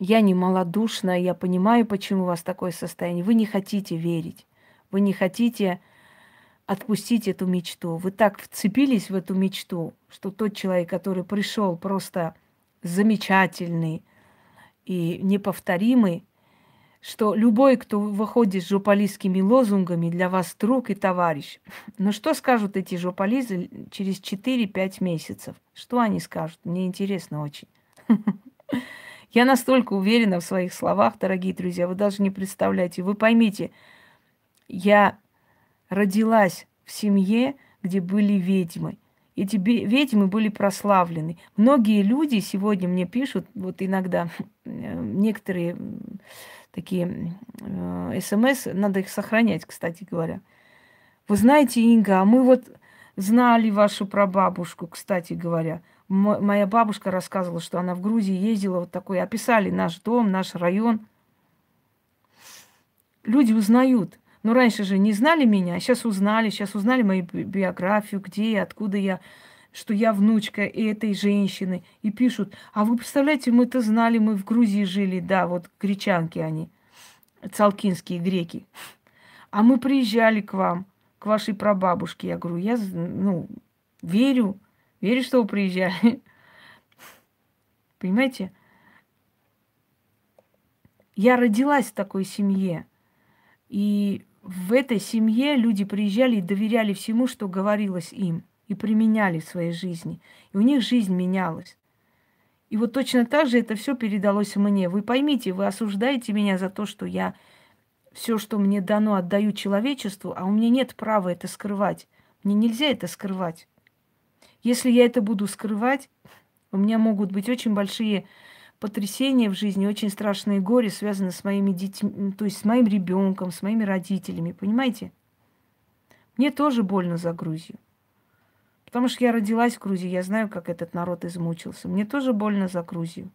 Я не малодушная, я понимаю, почему у вас такое состояние. Вы не хотите верить, вы не хотите отпустить эту мечту. Вы так вцепились в эту мечту, что тот человек, который пришел просто замечательный и неповторимый, что любой, кто выходит с жополистскими лозунгами, для вас друг и товарищ. Но что скажут эти жополизы через 4-5 месяцев? Что они скажут? Мне интересно очень. [laughs] Я настолько уверена в своих словах, дорогие друзья, вы даже не представляете. Вы поймите, я родилась в семье, где были ведьмы. Эти ведьмы были прославлены. Многие люди сегодня мне пишут, вот иногда некоторые такие э, смс, надо их сохранять, кстати говоря. Вы знаете, Инга, а мы вот знали вашу прабабушку, кстати говоря. М- моя бабушка рассказывала, что она в Грузии ездила, вот такой, описали наш дом, наш район. Люди узнают. Но раньше же не знали меня, а сейчас узнали, сейчас узнали мою биографию, где я, откуда я что я внучка этой женщины, и пишут, а вы представляете, мы это знали, мы в Грузии жили, да, вот гречанки они, цалкинские греки. А мы приезжали к вам, к вашей прабабушке. Я говорю, я, ну, верю, верю, что вы приезжали. [laughs] Понимаете? Я родилась в такой семье. И в этой семье люди приезжали и доверяли всему, что говорилось им и применяли в своей жизни. И у них жизнь менялась. И вот точно так же это все передалось мне. Вы поймите, вы осуждаете меня за то, что я все, что мне дано, отдаю человечеству, а у меня нет права это скрывать. Мне нельзя это скрывать. Если я это буду скрывать, у меня могут быть очень большие потрясения в жизни, очень страшные горе, связанные с моими детьми, то есть с моим ребенком, с моими родителями. Понимаете? Мне тоже больно за Грузию. Потому что я родилась в Грузии, я знаю, как этот народ измучился. Мне тоже больно за Грузию.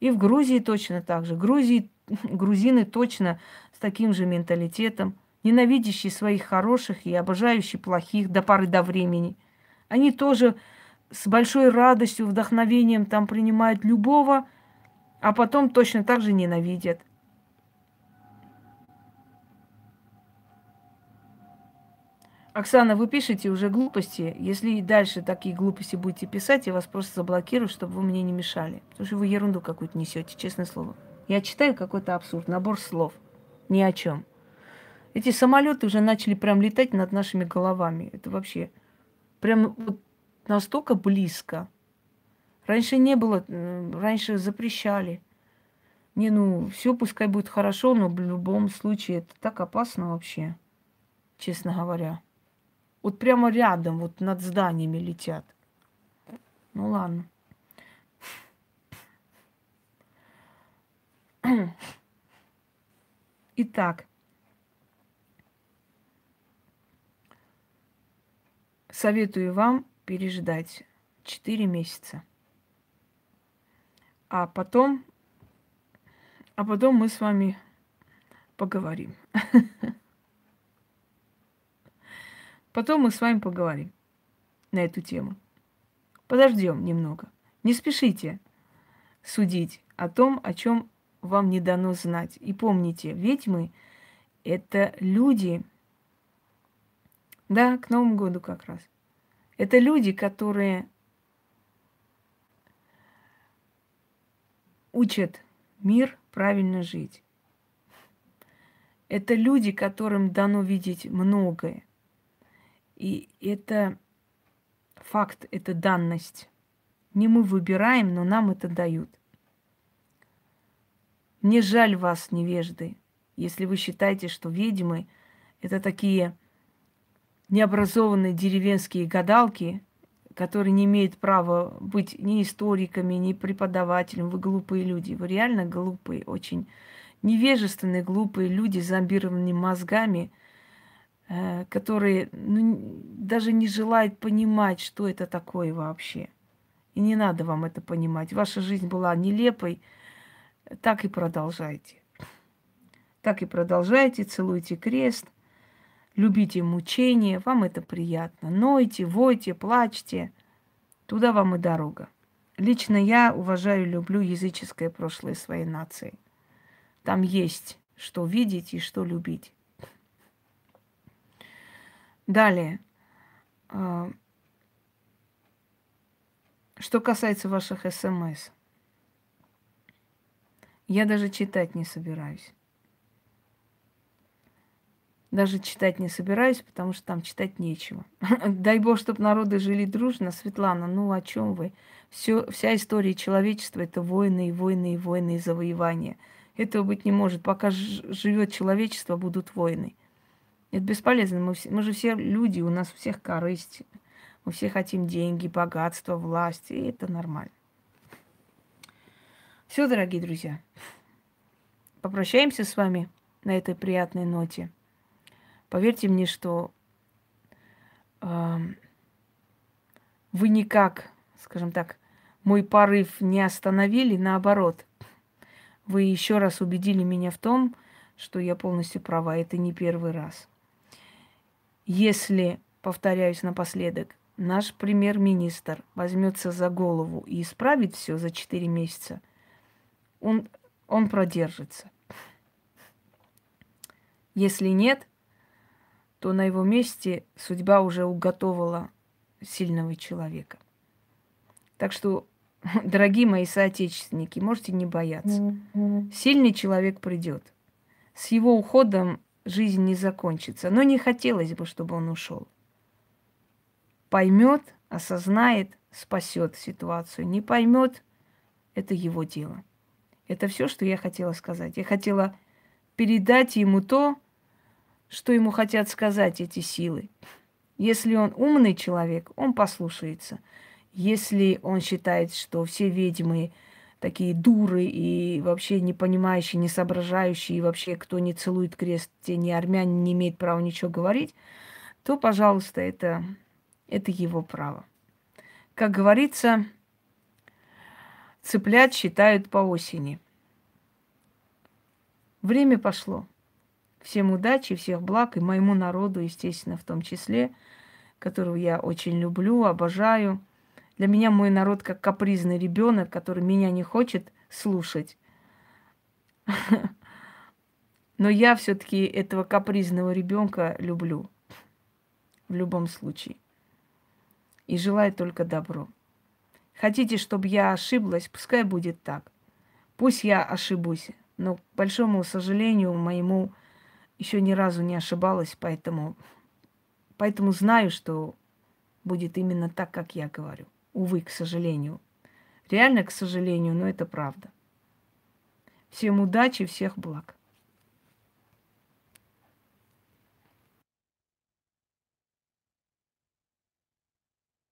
И в Грузии точно так же. Грузии, [laughs] грузины точно с таким же менталитетом, ненавидящие своих хороших и обожающие плохих до поры до времени. Они тоже с большой радостью, вдохновением там принимают любого, а потом точно так же ненавидят. Оксана, вы пишете уже глупости. Если и дальше такие глупости будете писать, я вас просто заблокирую, чтобы вы мне не мешали. Потому что вы ерунду какую-то несете, честное слово. Я читаю какой-то абсурд, набор слов. Ни о чем. Эти самолеты уже начали прям летать над нашими головами. Это вообще прям вот настолько близко. Раньше не было, раньше запрещали. Не, ну, все пускай будет хорошо, но в любом случае это так опасно вообще, честно говоря. Вот прямо рядом, вот над зданиями летят. Ну ладно. Итак, советую вам переждать 4 месяца. А потом, а потом мы с вами поговорим. [laughs] Потом мы с вами поговорим. на эту тему. Подождем немного. Не спешите судить о том, о чем вам не дано знать. И помните, ведьмы – это люди, да, к Новому году как раз. Это люди, которые учат мир правильно жить. Это люди, которым дано видеть многое. И это факт, это данность. Не мы выбираем, но нам это дают. Мне жаль вас, невежды, если вы считаете, что ведьмы – это такие необразованные деревенские гадалки, которые не имеют права быть ни историками, ни преподавателем. Вы глупые люди. Вы реально глупые, очень невежественные, глупые люди с зомбированными мозгами, которые ну, даже не желают понимать, что это такое вообще. И не надо вам это понимать. Ваша жизнь была нелепой, так и продолжайте. Так и продолжайте, целуйте крест – любите мучения, вам это приятно. Нойте, войте, плачьте. Туда вам и дорога. Лично я уважаю и люблю языческое прошлое своей нации. Там есть что видеть и что любить. Далее. А, что касается ваших смс. Я даже читать не собираюсь. Даже читать не собираюсь, потому что там читать нечего. [laughs] Дай бог, чтобы народы жили дружно. Светлана, ну о чем вы? Все, вся история человечества это войны и войны и войны и завоевания. Этого быть не может. Пока живет человечество, будут войны. Это бесполезно. Мы, все, мы же все люди, у нас у всех корысть. Мы все хотим деньги, богатство, власть. И это нормально. Все, дорогие друзья. Попрощаемся с вами на этой приятной ноте. Поверьте мне, что э, вы никак, скажем так, мой порыв не остановили, наоборот. Вы еще раз убедили меня в том, что я полностью права. Это не первый раз. Если, повторяюсь напоследок, наш премьер-министр возьмется за голову и исправит все за 4 месяца, он, он продержится. Если нет, то на его месте судьба уже уготовила сильного человека. Так что, [laughs] дорогие мои соотечественники, можете не бояться. Сильный человек придет. С его уходом жизнь не закончится. Но не хотелось бы, чтобы он ушел. Поймет, осознает, спасет ситуацию. Не поймет, это его дело. Это все, что я хотела сказать. Я хотела передать ему то, что ему хотят сказать эти силы. Если он умный человек, он послушается. Если он считает, что все ведьмы такие дуры и вообще не понимающие, не соображающие, и вообще кто не целует крест, те не армяне, не имеет права ничего говорить, то, пожалуйста, это, это его право. Как говорится, цыплят считают по осени. Время пошло. Всем удачи, всех благ и моему народу, естественно, в том числе, которого я очень люблю, обожаю. Для меня мой народ как капризный ребенок, который меня не хочет слушать. [laughs] Но я все-таки этого капризного ребенка люблю в любом случае. И желаю только добро. Хотите, чтобы я ошиблась, пускай будет так. Пусть я ошибусь, но, к большому сожалению, моему еще ни разу не ошибалась, поэтому, поэтому знаю, что будет именно так, как я говорю. Увы, к сожалению. Реально, к сожалению, но это правда. Всем удачи, всех благ.